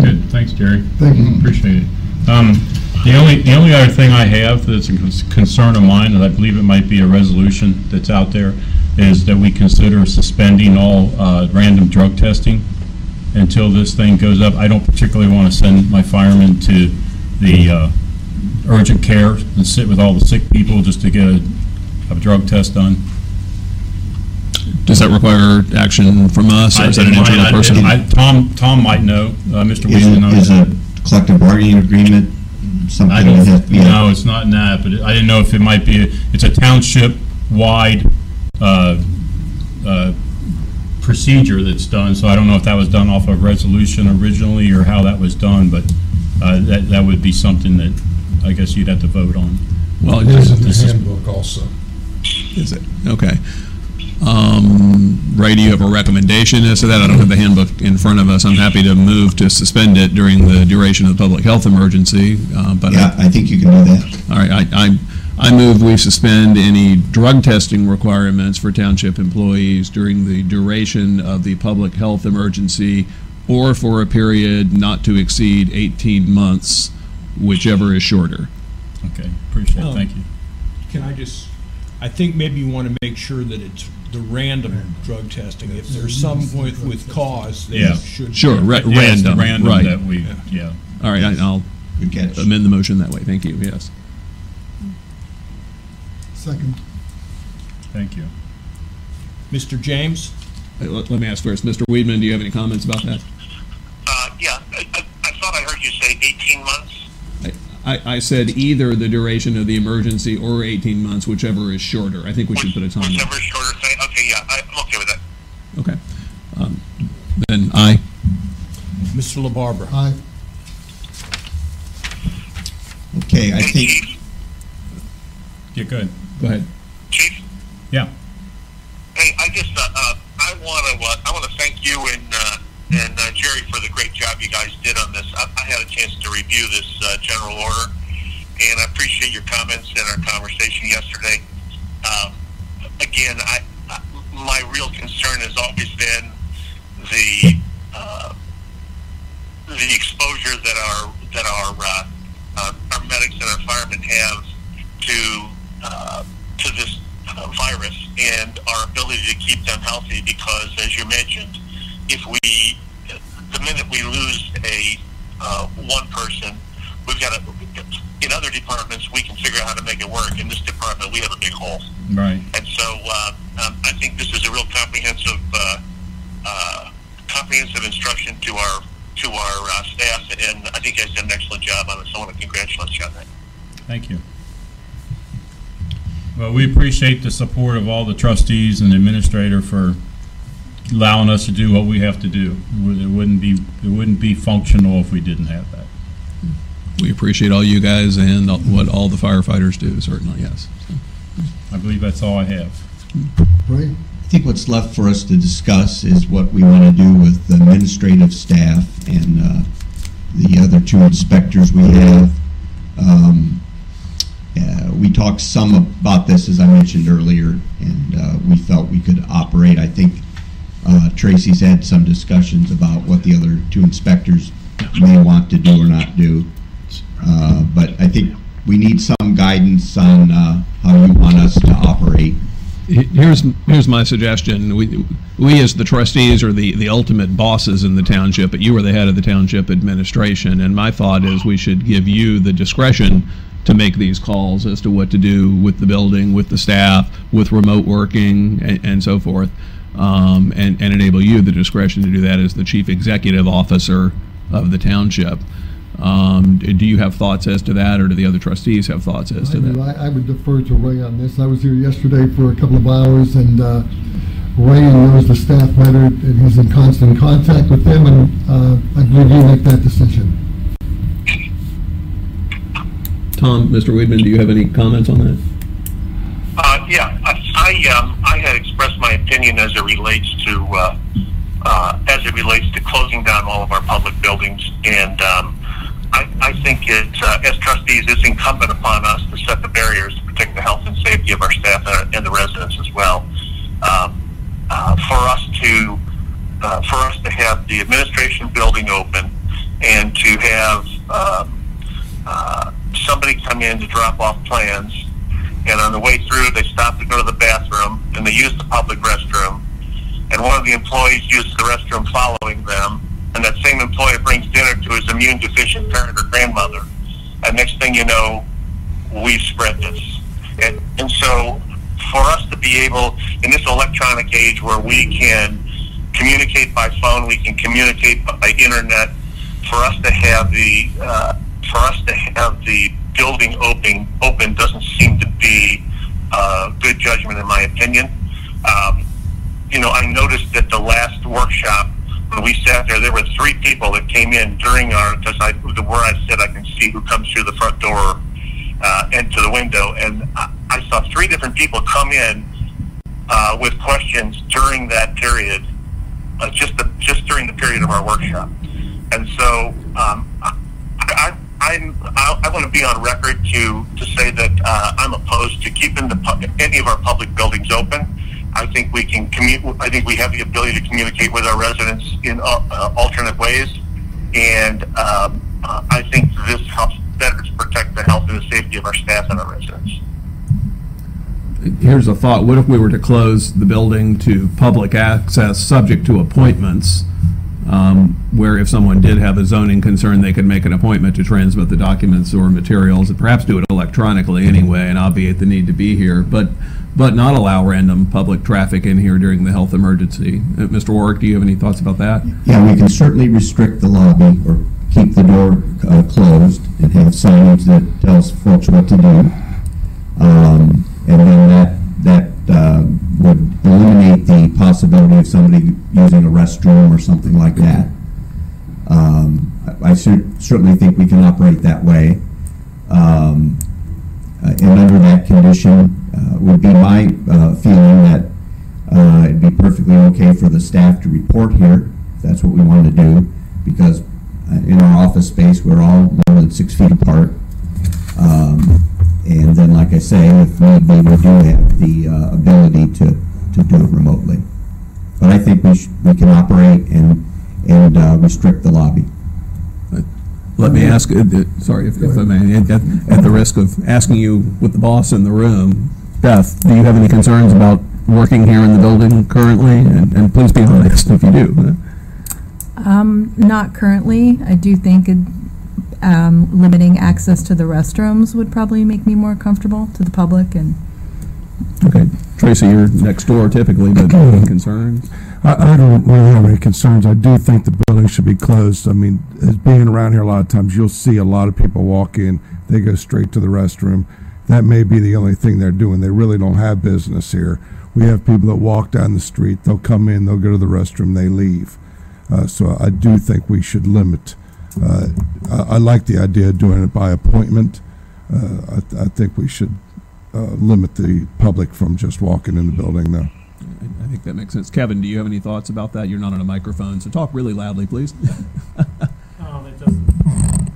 Good, thanks, Jerry. Thank you. Appreciate it. Um, the only, the only other thing I have that's a concern of mine, and I believe it might be a resolution that's out there, is that we consider suspending all, uh, random drug testing until this thing goes up. I don't particularly want to send my firemen to the, uh, urgent care and sit with all the sick people just to get a, a drug test done. Does that require action from us, or is that an I- internal I- person? I- Tom, Tom might know, uh, Mr. Is Weaver it, knows. is a collective bargaining agreement something I that has don't, to be? no, it's not in that, but I didn't know if it might be, a- it's a township-wide uh, uh, procedure that's done, so I don't know if that was done off of resolution originally or how that was done, but uh, that, that would be something that I guess you'd have to vote on. Well, It is in the this is- handbook also. Is it? Okay. Um, Ray, do you have a recommendation as to that? I don't have the handbook in front of us. I'm happy to move to suspend it during the duration of the public health emergency, uh, but. I- Yeah, I think you can do that. All right, I, I, I move we suspend any drug testing requirements for township employees during the duration of the public health emergency or for a period not to exceed 18 months, whichever is shorter. Okay, appreciate it, Um, thank you. Can I just, I think maybe you want to make sure that it's the random drug testing. If there's some with, with cause, they Yeah. should. Sure, ra- Yeah, it's the random, right. That we, yeah. All right, I- I'll Good catch. amend the motion that way. Thank you, yes. Second. Thank you. Mr. James? Uh, Let let me ask first, Mr. Weidman, do you have any comments about that? Uh, yeah, I, I, I thought I heard you say 18 months. I, I said either the duration of the emergency or 18 months, whichever is shorter. I think we should put a time. on. Whichever is shorter thing. Okay, yeah, I, I'm okay with that. Okay. Um, Then aye. Mr. LaBarbara? Aye. Okay, I Hey, think, Chief, Yeah, good. Go ahead. Chief, Yeah, hey, I just, uh, uh, I want to, uh, I want to thank you and, uh, and uh, Jerry for the great job you guys did on this. I, I had a chance to review this uh, general order, and I appreciate your comments and our conversation yesterday. Um, again, I, I, my real concern has always been the uh, the exposure that our that our uh, uh, our medics and our firemen have to uh, to this uh, virus and our ability to keep them healthy. Because, as you mentioned, if we the minute we lose a uh, one person, we've got to. In other departments, we can figure out how to make it work. In this department, we have a big hole. right. And so uh, um, I think this is a real comprehensive, uh, uh, comprehensive instruction to our to our uh, staff, and I think you guys did an excellent job on it. So I want to congratulate you on that. Thank you. Well, we appreciate the support of all the trustees and the administrator for allowing us to do what we have to do. It wouldn't be, it wouldn't be functional if we didn't have that. We appreciate all you guys and all- what all the firefighters do, certainly, yes. I believe that's all I have. Ray? I think what's left for us to discuss is what we want to do with the administrative staff and uh, the other two inspectors we have. Um, We talked some about this, as I mentioned earlier, and uh, we felt we could operate. I think uh, Tracy's had some discussions about what the other two inspectors may want to do or not do. Uh, But I think we need some guidance on uh, how you want us to operate. Here's, here's my suggestion. We, we as the trustees are the, the ultimate bosses in the township, but you are the head of the township administration. And my thought is we should give you the discretion to make these calls as to what to do with the building, with the staff, with remote working, and, and so forth. Um, and, and enable you the discretion to do that as the chief executive officer of the township. Um, do you have thoughts as to that, or do the other trustees have thoughts as I to do. that? I I would defer to Ray on this. I was here yesterday for a couple of hours, and uh, Ray knows the staff better, and he's in constant contact with them, and uh, I believe you make that decision. Tom, Mr. Weidman, do you have any comments on that? Uh, yeah, I, I, um, I had expressed my opinion as it relates to, uh, uh, as it relates to closing down all of our public buildings. And, um, I, I think it, uh, as trustees, it's incumbent upon us to set the barriers to protect the health and safety of our staff and, and the residents as well. Um, uh, for us to, uh, for us to have the administration building open and to have, um, uh, somebody come in to drop off plans and on the way through they stop to go to the bathroom and they use the public restroom and one of the employees uses the restroom following them and that same employee brings dinner to his immune deficient parent or grandmother and next thing you know we've spread this. And, and so for us to be able in this electronic age where we can communicate by phone we can communicate by internet for us to have the uh, for us to have the building open open doesn't seem to be uh, good judgment in my opinion. Um, you know, I noticed that the last workshop when we sat there, there were three people that came in during our because I where I said I can see who comes through the front door uh, into the window, and I, I saw three different people come in uh, with questions during that period, uh, just the, just during the period of our workshop. And so um, I'm, I, I want to be on record to, to say that uh, I'm opposed to keeping the, any of our public buildings open. I think we can commu- I think we have the ability to communicate with our residents in uh, uh, alternate ways, and um, uh, I think this helps better to protect the health and the safety of our staff and our residents. Here's a thought, what if we were to close the building to public access, subject to appointments, um, where if someone did have a zoning concern, they could make an appointment to transmit the documents or materials, and perhaps do it electronically anyway, and obviate the need to be here, but, but not allow random public traffic in here during the health emergency. Uh, Mr. Warrick, do you have any thoughts about that? Yeah, we can certainly restrict the lobby or keep the door uh, closed and have signage that tells folks what to do. Um, And then that, that uh, would eliminate the possibility of somebody using a restroom or something like that. Um, I I certainly think we can operate that way. Um, uh, And under that condition, uh, would be my uh, feeling that uh, it'd be perfectly okay for the staff to report here, if that's what we want to do, because uh, in our office space, we're all more than six feet apart. Um, And then, like I say, if need be, we do have the uh, ability to, to do it remotely. But I think we should, we can operate and, and uh, restrict the lobby. Let me ask, uh, uh, sorry, if if I may, at, at the risk of asking you with the boss in the room, Beth, do you have any concerns about working here in the building currently? And, and please be honest if you do. Um, not currently. I do think it, um, limiting access to the restrooms would probably make me more comfortable to the public and Okay, Tracy, you're next door typically, but any concerns? I, I don't really have any concerns. I do think the building should be closed. I mean, as being around here a lot of times, you'll see a lot of people walk in, they go straight to the restroom. That may be the only thing they're doing. They really don't have business here. We have people that walk down the street, they'll come in, they'll go to the restroom, they leave. Uh, so I do think we should limit. Uh, I, I like the idea of doing it by appointment. Uh, I, th- I think we should uh, limit the public from just walking in the building now. I think that makes sense. Kevin, do you have any thoughts about that? You're not on a microphone, so talk really loudly, please. Um, it doesn't,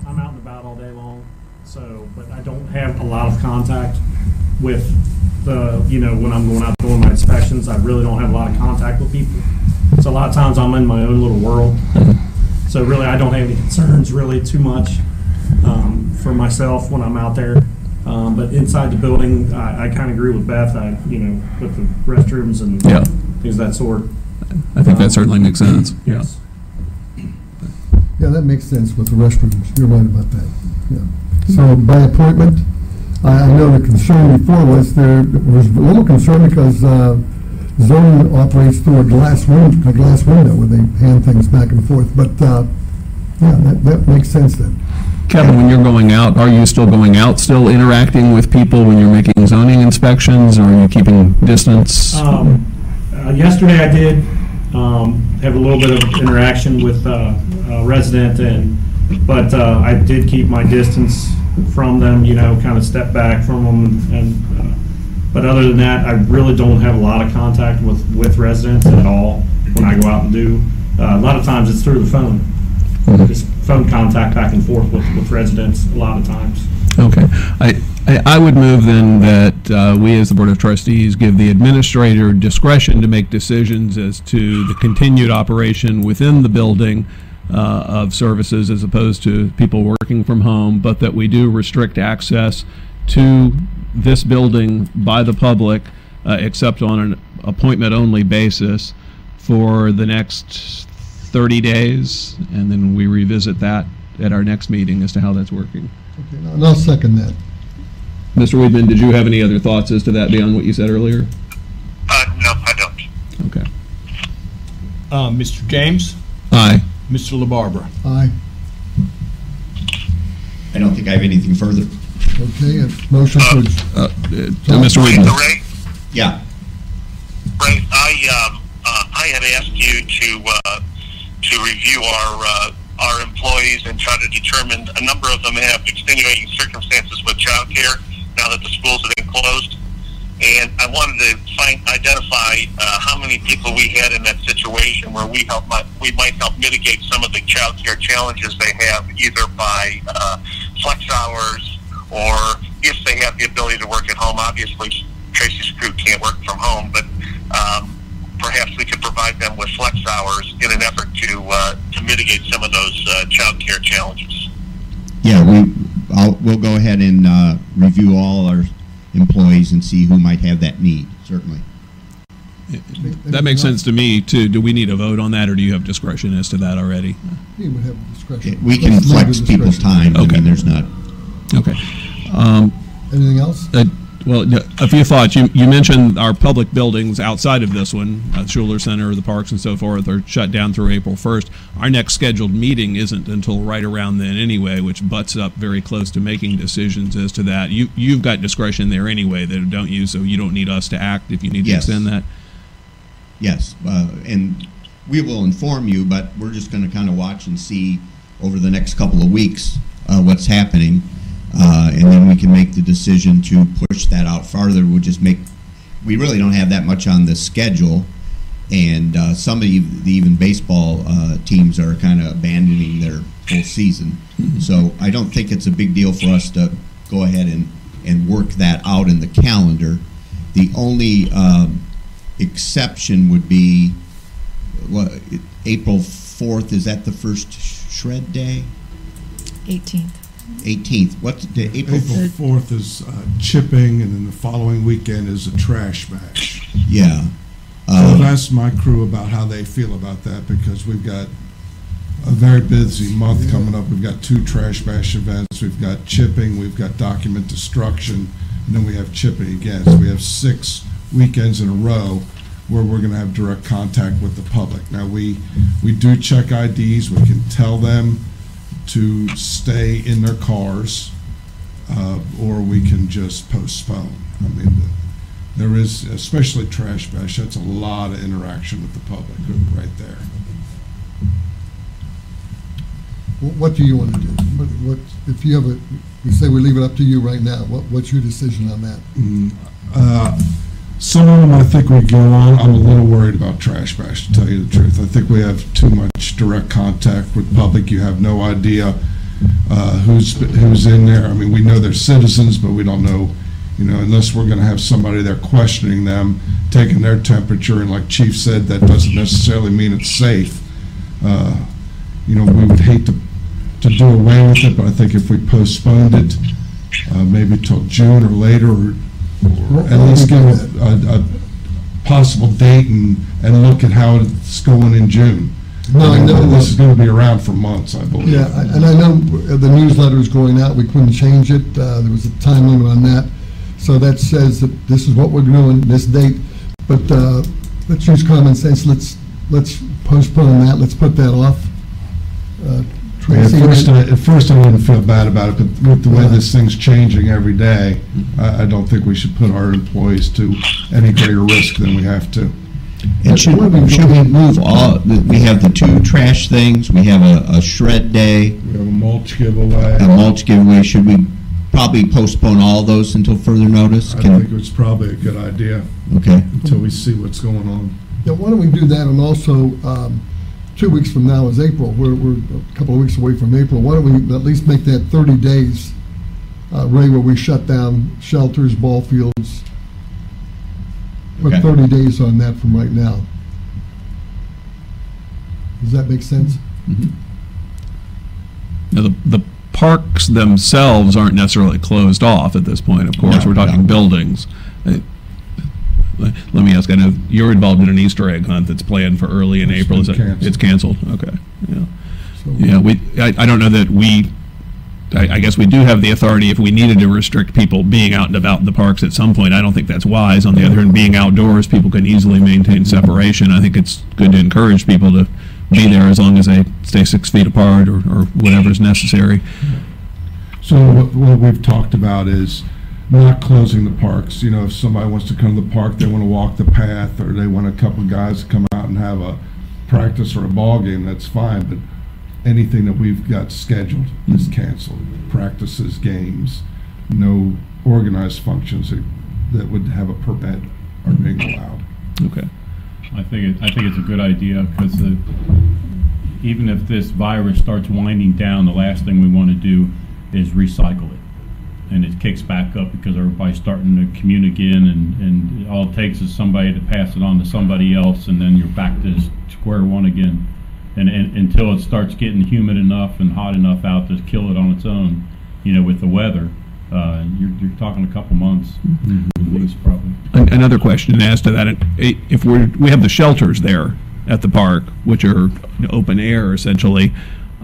I'm out and about all day long, so, but I don't have a lot of contact with the, you know, when I'm going out doing my inspections, I really don't have a lot of contact with people. So a lot of times I'm in my own little world. So really, I don't have any concerns really too much, um, for myself when I'm out there. Um, but inside the building, I, I kinda agree with Beth, I, you know, with the restrooms and Yeah. things of that sort. I think that certainly makes sense. Yeah. Yes. Yeah, that makes sense with the restrooms. You're right about that. Yeah. So by appointment, I, I know the concern before was there was a little concern because uh, zoning operates through a glass room, a glass window where they hand things back and forth. But uh, yeah, that, that makes sense then. Kevin, when you're going out, are you still going out, still interacting with people when you're making zoning inspections, or are you keeping distance? Um, uh, yesterday I did, um, have a little bit of interaction with, uh, a resident and, but, uh, I did keep my distance from them, you know, kind of step back from them and, uh, but other than that, I really don't have a lot of contact with, with residents at all when I go out and do. Uh, a lot of times it's through the phone, just phone contact back and forth with, with residents a lot of times. Okay. I, I I would move then that uh, we, as the Board of Trustees, give the administrator discretion to make decisions as to the continued operation within the building uh, of services as opposed to people working from home, but that we do restrict access to this building by the public, uh, except on an appointment-only basis for the next 30 days, and then we revisit that at our next meeting as to how that's working. Okay, and I'll second that. Mr. Weidman, did you have any other thoughts as to that beyond what you said earlier? Uh, no, I don't. Okay. Uh, Mr. James, Aye. Mr. LaBarbara. Aye. I don't think I have anything further. Okay, a motion to, adj- Uh, uh, Mr. Weidman? Ray, Yeah. Ray, I, um, uh, I had asked you to, uh, to review our, uh, our employees and try to determine, a number of them have extenuating circumstances circumstances with childcare now that the schools have been closed. And I wanted to find, identify uh, how many people we had in that situation where we help, might, we might help mitigate some of the childcare challenges they have, either by uh, flex hours or if they have the ability to work at home. Obviously, Tracy's crew can't work from home, but um, perhaps we could provide them with flex hours in an effort to uh, to mitigate some of those uh, childcare challenges. Yeah, we, I'll, we'll go ahead and uh, review all our employees and see who might have that need, certainly. That makes sense to me, too. Do we need a vote on that, or do you have discretion as to that already? He would have discretion. We can flex people's discretion. time. I Okay. mean, there's not, Okay. Um, Anything else? Uh, Well, a few thoughts. You, you mentioned our public buildings outside of this one, uh, Schuler Center, the parks and so forth, are shut down through April 1st. Our next scheduled meeting isn't until right around then anyway, which butts up very close to making decisions as to that. You, you've got discretion there anyway, that don't you? So you don't need us to act if you need to extend that. yes. Uh, and we will inform you, but we're just going to kind of watch and see over the next couple of weeks uh, what's happening. Uh, and then we can make the decision to push that out farther. We'll just make, we really don't have that much on the schedule. And uh, some of the, the even baseball uh, teams are kind of abandoning their full season. So I don't think it's a big deal for us to go ahead and, and work that out in the calendar. The only um, exception would be what, April 4th, is that the first shred day? 18th. 18th. What's the April? April 4th is uh, chipping, and then the following weekend is a trash bash. Yeah. So I've asked my crew about how they feel about that, because we've got a very busy month coming up. We've got two trash bash events, we've got chipping, we've got document destruction, and then we have chipping again. So we have six weekends in a row where we're gonna have direct contact with the public. Now, we, we do check IDs, we can tell them to stay in their cars, uh, or we can just postpone. I mean, there is, especially trash bash, that's a lot of interaction with the public right there. What do you want to do? What, what, if you have a, we say we leave it up to you right now, what, what's your decision on that? Uh, Some of them I think we go on, I'm a little worried about trash bash, to tell you the truth. I think we have too much direct contact with public, you have no idea uh, who's, who's in there. I mean, we know they're citizens, but we don't know, you know, unless we're gonna have somebody there questioning them, taking their temperature, and like Chief said, that doesn't necessarily mean it's safe. Uh, You know, we would hate to, to do away with it, but I think if we postponed it, uh, maybe till June or later, or or at least give a, a possible date and, and look at how it's going in June. No, I know This is gonna be around for months, I believe. Yeah, I- and I know the newsletter is going out, we couldn't change it, uh, there was a time limit on that. So that says that this is what we're doing, this date, but, uh, let's use common sense, let's, let's postpone that, let's put that off. Uh, At Tracy, first, I- at first I didn't feel bad about it, but with the way this thing's changing every day, I, I don't think we should put our employees to any greater risk than we have to. And should, should we move all, we have the two trash things, we have a, a shred day, We have a mulch giveaway. a mulch giveaway. Should we probably postpone all those until further notice? I Can- think it's probably a good idea Okay. until we see what's going on. Yeah, why don't we do that, and also, um, two weeks from now is April, we're, we're a couple of weeks away from April, why don't we at least make that thirty days, uh, Ray, where we shut down shelters, ball fields? Put Okay. thirty days on that from right now. Does that make sense? Now, the, the parks themselves aren't necessarily closed off at this point, of course. No, We're talking no. buildings. Uh, Let let me ask, I know you're involved in an Easter egg hunt that's planned for early in It's April. Is it- canceled. It's canceled, okay, yeah. So- Yeah, we, I, I don't know that we, I, I guess we do have the authority if we needed to restrict people being out and about in the parks at some point. I don't think that's wise. On the other hand, being outdoors, people can easily maintain separation. I think it's good to encourage people to be there as long as they stay six feet apart or, or is necessary. So what, what we've talked about is not closing the parks. You know, if somebody wants to come to the park, they want to walk the path, or they want a couple of guys to come out and have a practice or a ball game, that's fine. But anything that we've got scheduled is canceled. Practices, games, no organized functions that, that would have a permit are being allowed. Okay. I think, it- I think it's a good idea, because even if this virus starts winding down, the last thing we want to do is recycle it. And it kicks back up because everybody's starting to commute again, and, and all it takes is somebody to pass it on to somebody else, and then you're back to square one again. And, and until it starts getting humid enough and hot enough out to kill it on its own, you know, with the weather, uh, you're, you're talking a couple months. At least, probably. An- Another question as to that, if we're, we have the shelters there at the park, which are open air essentially,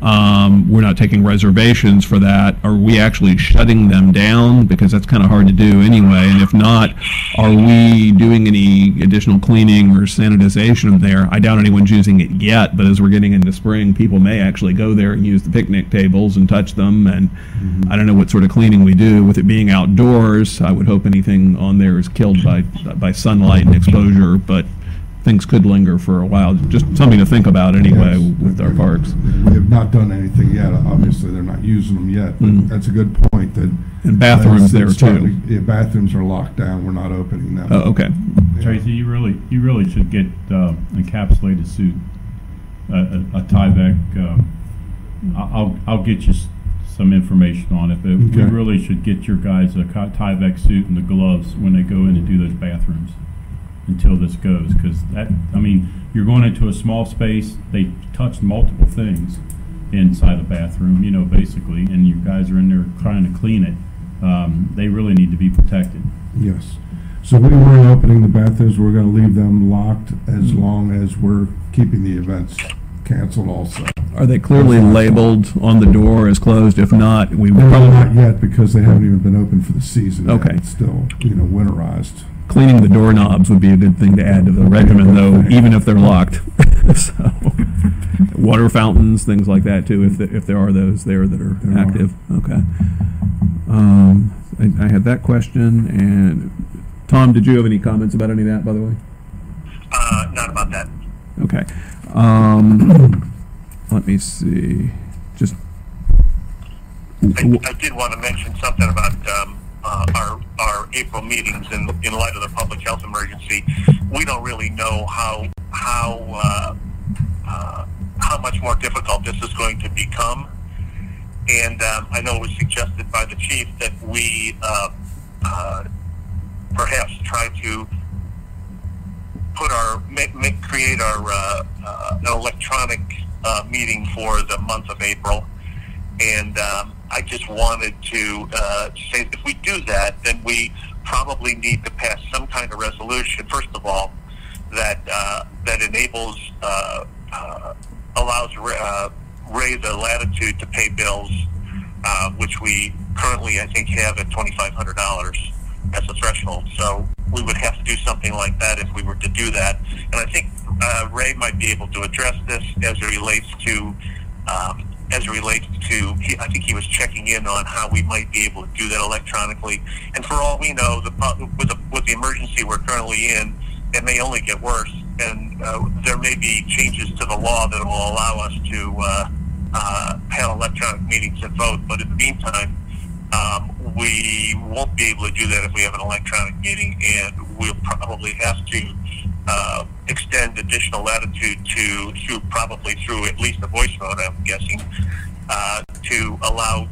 um, we're not taking reservations for that. Are we actually shutting them down? Because that's kind of hard to do anyway. And if not, are we doing any additional cleaning or sanitization there? I doubt anyone's using it yet, but as we're getting into spring, people may actually go there and use the picnic tables and touch them. And I don't know what sort of cleaning we do with it being outdoors. I would hope anything on there is killed by by sunlight and exposure, but things could linger for a while. Just something to think about anyway Yes. with our parks. We have not done anything yet. Obviously, they're not using them yet, Mm. that's a good point that. And bathrooms there, too. starting to- Yeah, bathrooms are locked down. We're not opening them. Oh, okay. Tracy, you really, you really should get uh, encapsulated suit, a, a, a Tyvek. Um, I- I'll, I'll get you some information on it, but we really should get your guys a co- Tyvek suit and the gloves when they go in and do those bathrooms until this goes, because that, I mean, you're going into a small space. They touch multiple things inside the bathroom, you know, basically, and you guys are in there trying to clean it. Um, they really need to be protected. Yes. So we weren't opening the bathrooms. We're going to leave them locked as long as we're keeping the events canceled also. Are they clearly labeled on the door as closed? If not, we would They're not yet because they haven't even been open for the season. yet. Okay. It's still, you know, winterized. Cleaning the doorknobs would be a good thing to add to the regimen though, even if they're locked. So, Water fountains, things like that too, if, the- if there are those there that are There are. active. Okay. Um, I, I had that question and, Tom, did you have any comments about any of that, by the way? Uh, not about that. Okay. Um, let me see, just. I, I did want to mention something about um, uh, our our April meetings in in light of the public health emergency. We don't really know how how uh, uh, how much more difficult this is going to become. And um, I know it was suggested by the chief that we uh, uh, perhaps try to put our make, make create our uh, uh, an electronic meeting for the month of April and um, I just wanted to uh, say if we do that, then we probably need to pass some kind of resolution. First of all, that uh, that enables uh, uh, allows uh, Ray the latitude to pay bills, uh, which we currently I think have at twenty five hundred dollars as a threshold. So we would have to do something like that if we were to do that. And I think uh, Ray might be able to address this as it relates to um, as it relates to, he, I think he was checking in on how we might be able to do that electronically. And for all we know, the, with, the, with the emergency we're currently in, it may only get worse. And uh, there may be changes to the law that will allow us to uh, uh, have electronic meetings and vote. But in the meantime, um, we won't be able to do that if we have an electronic meeting, and we'll probably have to uh, extend additional latitude to through probably through at least a voice vote. I'm guessing uh, to allow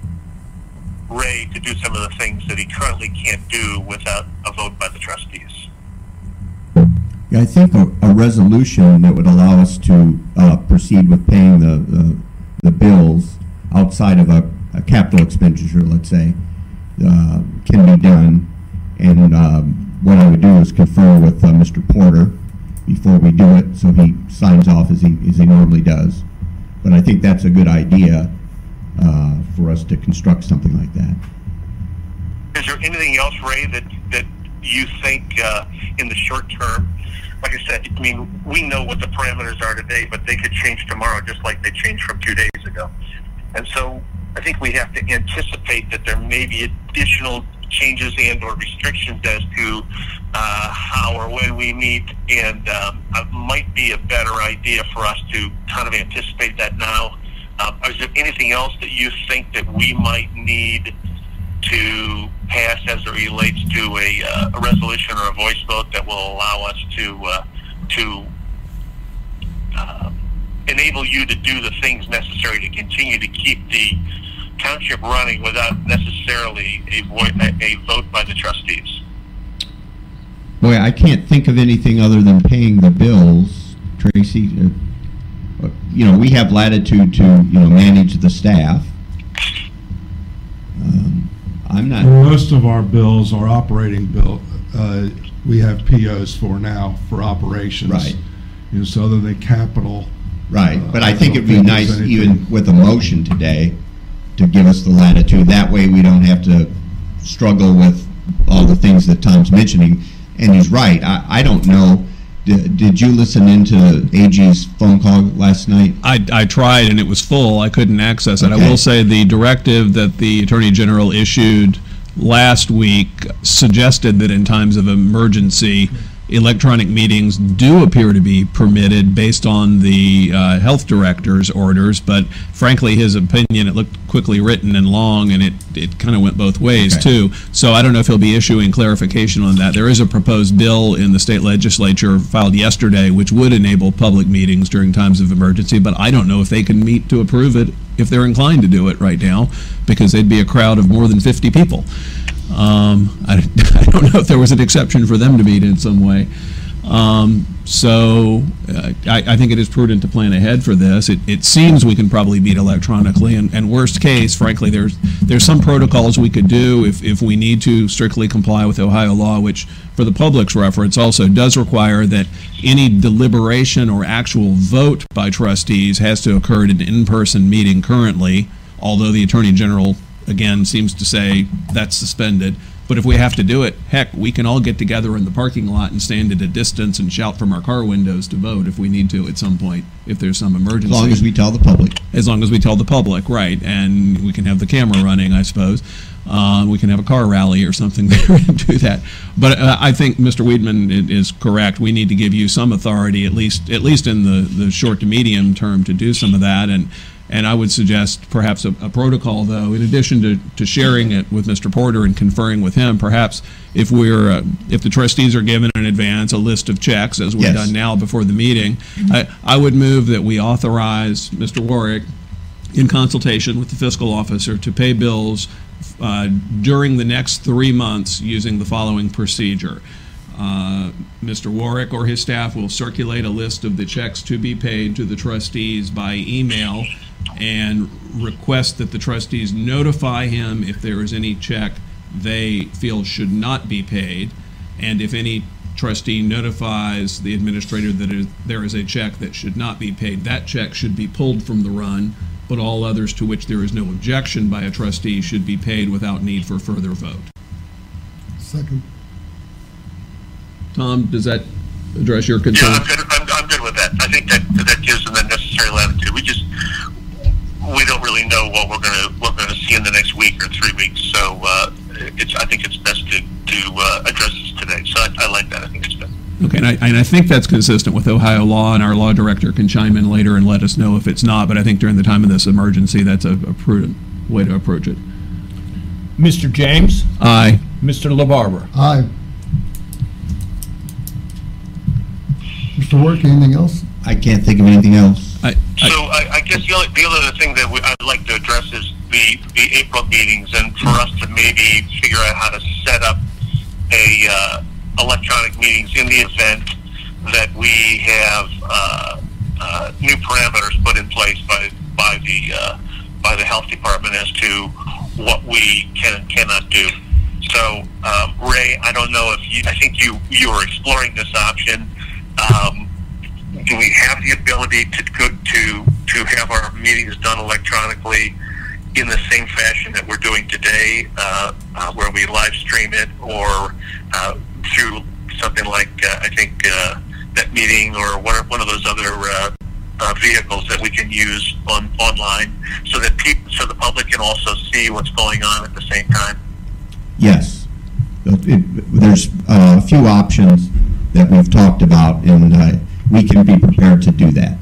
Ray to do some of the things that he currently can't do without a vote by the trustees. Yeah, I think a, a resolution that would allow us to uh, proceed with paying the, the, the bills outside of a, a capital expenditure, let's say, uh, can be done. And um, what I would do is confer with uh, Mr. Porter before we do it, so he signs off as he, as he normally does. But I think that's a good idea uh, for us to construct something like that. Is there anything else, Ray, that that you think uh, in the short term? Like I said, I mean, we know what the parameters are today, but they could change tomorrow, just like they changed from two days ago. And so, I think we have to anticipate that there may be additional changes and or restrictions as to uh, how or when we meet, and um, it might be a better idea for us to kind of anticipate that now Um, is there anything else that you think that we might need to pass as it relates to a, uh, a resolution or a voice vote that will allow us to uh, to uh, enable you to do the things necessary to continue to keep the township running without necessarily a, vo- a vote by the trustees? Boy, I can't think of anything other than paying the bills, Tracy. uh, uh, You know, we have latitude to, you know, manage the staff. Um, I'm not, Most of our bills are operating bill, uh, we have POs for now for operations. Right. You know, so other than capital. right, but I Uh, think it'd be nice, there's even with a motion today, to give us the latitude. That way, we don't have to struggle with all the things that Tom's mentioning. And he's right, I, I don't know, did, did you listen into AG's phone call last night? I, I tried and it was full. I couldn't access it. I will say the directive that the Attorney General issued last week suggested that in times of emergency, electronic meetings do appear to be permitted based on the uh, health director's orders. But frankly, his opinion, it looked quickly written and long, and it, it kind of went both ways Okay. too. So I don't know if he'll be issuing clarification on that. There is a proposed bill in the state legislature filed yesterday which would enable public meetings during times of emergency, but I don't know if they can meet to approve it if they're inclined to do it right now, because they'd be a crowd of more than 50 people. Um, I, I don't know if there was an exception for them to meet in some way. Um, so uh, I, I think it is prudent to plan ahead for this. It, it seems we can probably meet electronically, and, and worst case, frankly, there's there's some protocols we could do if, if we need to strictly comply with Ohio law, which, for the public's reference, also does require that any deliberation or actual vote by trustees has to occur at an in-person meeting currently. Although the attorney general again seems to say that's suspended. But if we have to do it, heck, we can all get together in the parking lot and stand at a distance and shout from our car windows to vote if we need to at some point, if there's some emergency. As long as we tell the public. As long as we tell the public, right, and we can have the camera running, I suppose. Uh, we can have a car rally or something there and do that. But uh, I think Mr. Weidman is correct. We need to give you some authority, at least at least in the, the short to medium term, to do some of that. And and I would suggest perhaps a, a protocol, though, in addition to, to sharing it with Mr. Porter and conferring with him, perhaps if we're uh, if the trustees are given in advance a list of checks, as we've Yes. done now before the meeting, I, I would move that we authorize Mr. Warrick in consultation with the fiscal officer to pay bills uh, during the next three months using the following procedure. Uh, Mr. Warrick or his staff will circulate a list of the checks to be paid to the trustees by email and request that the trustees notify him if there is any check they feel should not be paid. And if any trustee notifies the administrator that there is a check that should not be paid, that check should be pulled from the run, but all others to which there is no objection by a trustee should be paid without need for further vote. Second. Tom, does that address your Yeah, concern? I'm good. I'm, I'm good with that. I think that that gives them the necessary latitude. We just we don't really know what we're gonna what we're gonna see in the next week or three weeks. So uh, it's I think it's best to to uh, address this today. So I, I like that. I think it's best. Okay, and I, and I think that's consistent with Ohio law, and our law director can chime in later and let us know if it's not, but I think during the time of this emergency, that's a a prudent way to approach it. Mr. James, Aye. Mr. LaBarbara. Aye. Mr. Work, anything else? I can't think of anything else. I, So I, I, I guess the only, the other thing that we, I'd like to address is the, the April meetings and for us to maybe figure out how to set up a, uh, electronic meetings in the event that we have, uh, uh, new parameters put in place by, by the, uh, by the health department as to what we can and cannot do. So, um, Ray, I don't know if you, I think you, you were exploring this option. Um, do we have the ability to to to have our meetings done electronically in the same fashion that we're doing today, uh, uh, where we live stream it, or uh, through something like uh, I think uh, that meeting or one, one of those other uh, vehicles that we can use on online, so that people, so the public can also see what's going on at the same time. Yes. It- There's a few options that we've talked about, and uh, we can be prepared to do that.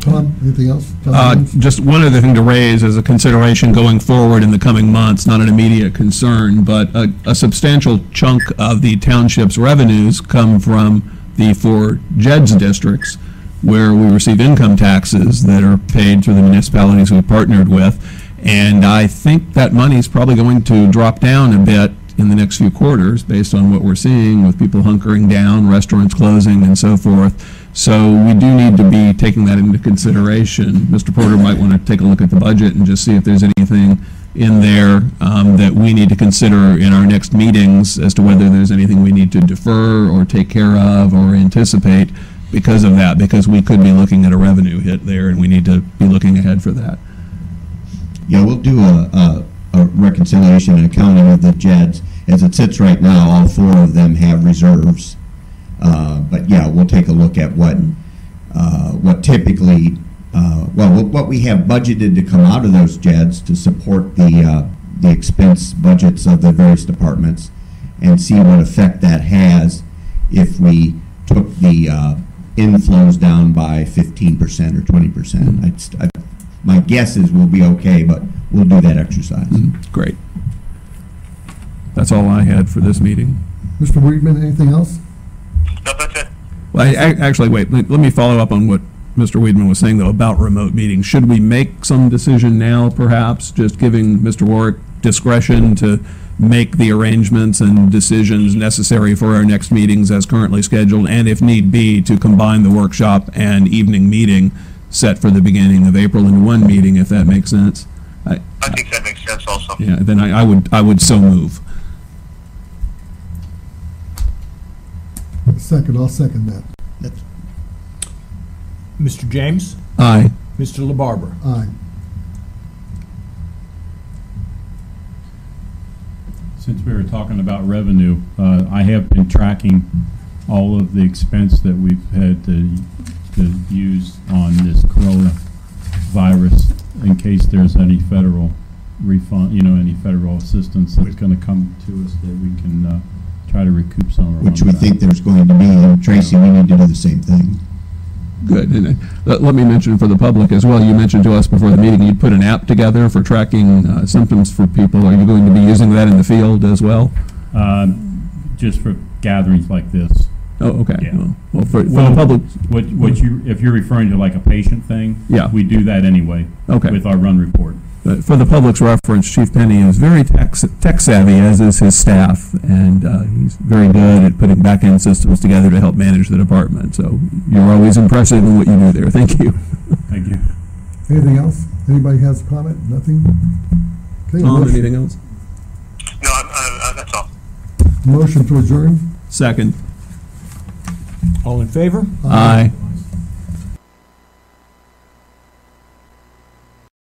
Tom, anything else? Tom Uh, Just one other thing to raise as a consideration going forward in the coming months, not an immediate concern, but a a substantial chunk of the township's revenues come from the four JEDD districts, where we receive income taxes that are paid through the municipalities we've partnered with. And I think that money is probably going to drop down a bit in the next few quarters, based on what we're seeing with people hunkering down, restaurants closing, and so forth. So we do need to be taking that into consideration. Mr. Porter might want to take a look at the budget and just see if there's anything in there um, that we need to consider in our next meetings as to whether there's anything we need to defer or take care of or anticipate because of that, because we could be looking at a revenue hit there, and we need to be looking ahead for that. Yeah, we'll do a, a, a reconciliation and accounting of the JEDDs. As it sits right now, all four of them have reserves. Uh, but yeah, we'll take a look at what, uh, what typically, uh, well, what- we have budgeted to come out of those JEDDs to support the, uh, the expense budgets of the various departments and see what effect that has if we took the, uh, inflows down by fifteen percent or twenty percent. I'd st- I- My guess is we'll be okay, but we'll do that exercise. Mm-hmm. Great. That's all I had for this meeting. Mr. Weidman, anything else? No, that's it. Well, I, I- actually, wait, let, let me follow up on what Mr. Weidman was saying, though, about remote meetings. Should we make some decision now, perhaps, just giving Mr. Warrick discretion to make the arrangements and decisions necessary for our next meetings as currently scheduled, and if need be, to combine the workshop and evening meeting set for the beginning of April into one meeting, if that makes sense? I, I think that makes sense also. yeah, then I, I would, I would so move. Second, I'll second that. Mr. James? Aye. Mr. LaBarbara? Aye. Since we were talking about revenue, uh, I have been tracking all of the expense that we've had to, to use on this coronavirus in case there's any federal refund, you know, any federal assistance that's gonna come to us that we can, uh, try to recoup some of our. Which we money think there's going to be, and Tracy, we need to do the same thing. Good. And uh, let, let me mention for the public as well, you mentioned to us before the meeting, you'd put an app together for tracking uh, symptoms for people. Are you going to be using that in the field as well? Uh, just for gatherings like this. Oh, okay. Yeah. Well, Well, for, for Well, the public, What, what you, if you're referring to like a patient thing? Yeah. We do that anyway. Okay. With our run report. uh, for the public's reference, Chief Penny is very tech, tech savvy, as is his staff, and uh, he's very good at putting back-end systems together to help manage the department. So you're always impressive in what you do there. Thank you. Thank you. Anything else? Anybody has a comment? Nothing? Okay, Tom, motion- anything else? No, I'm, uh, uh, that's all. Motion to adjourn? Second. All in favor? Aye.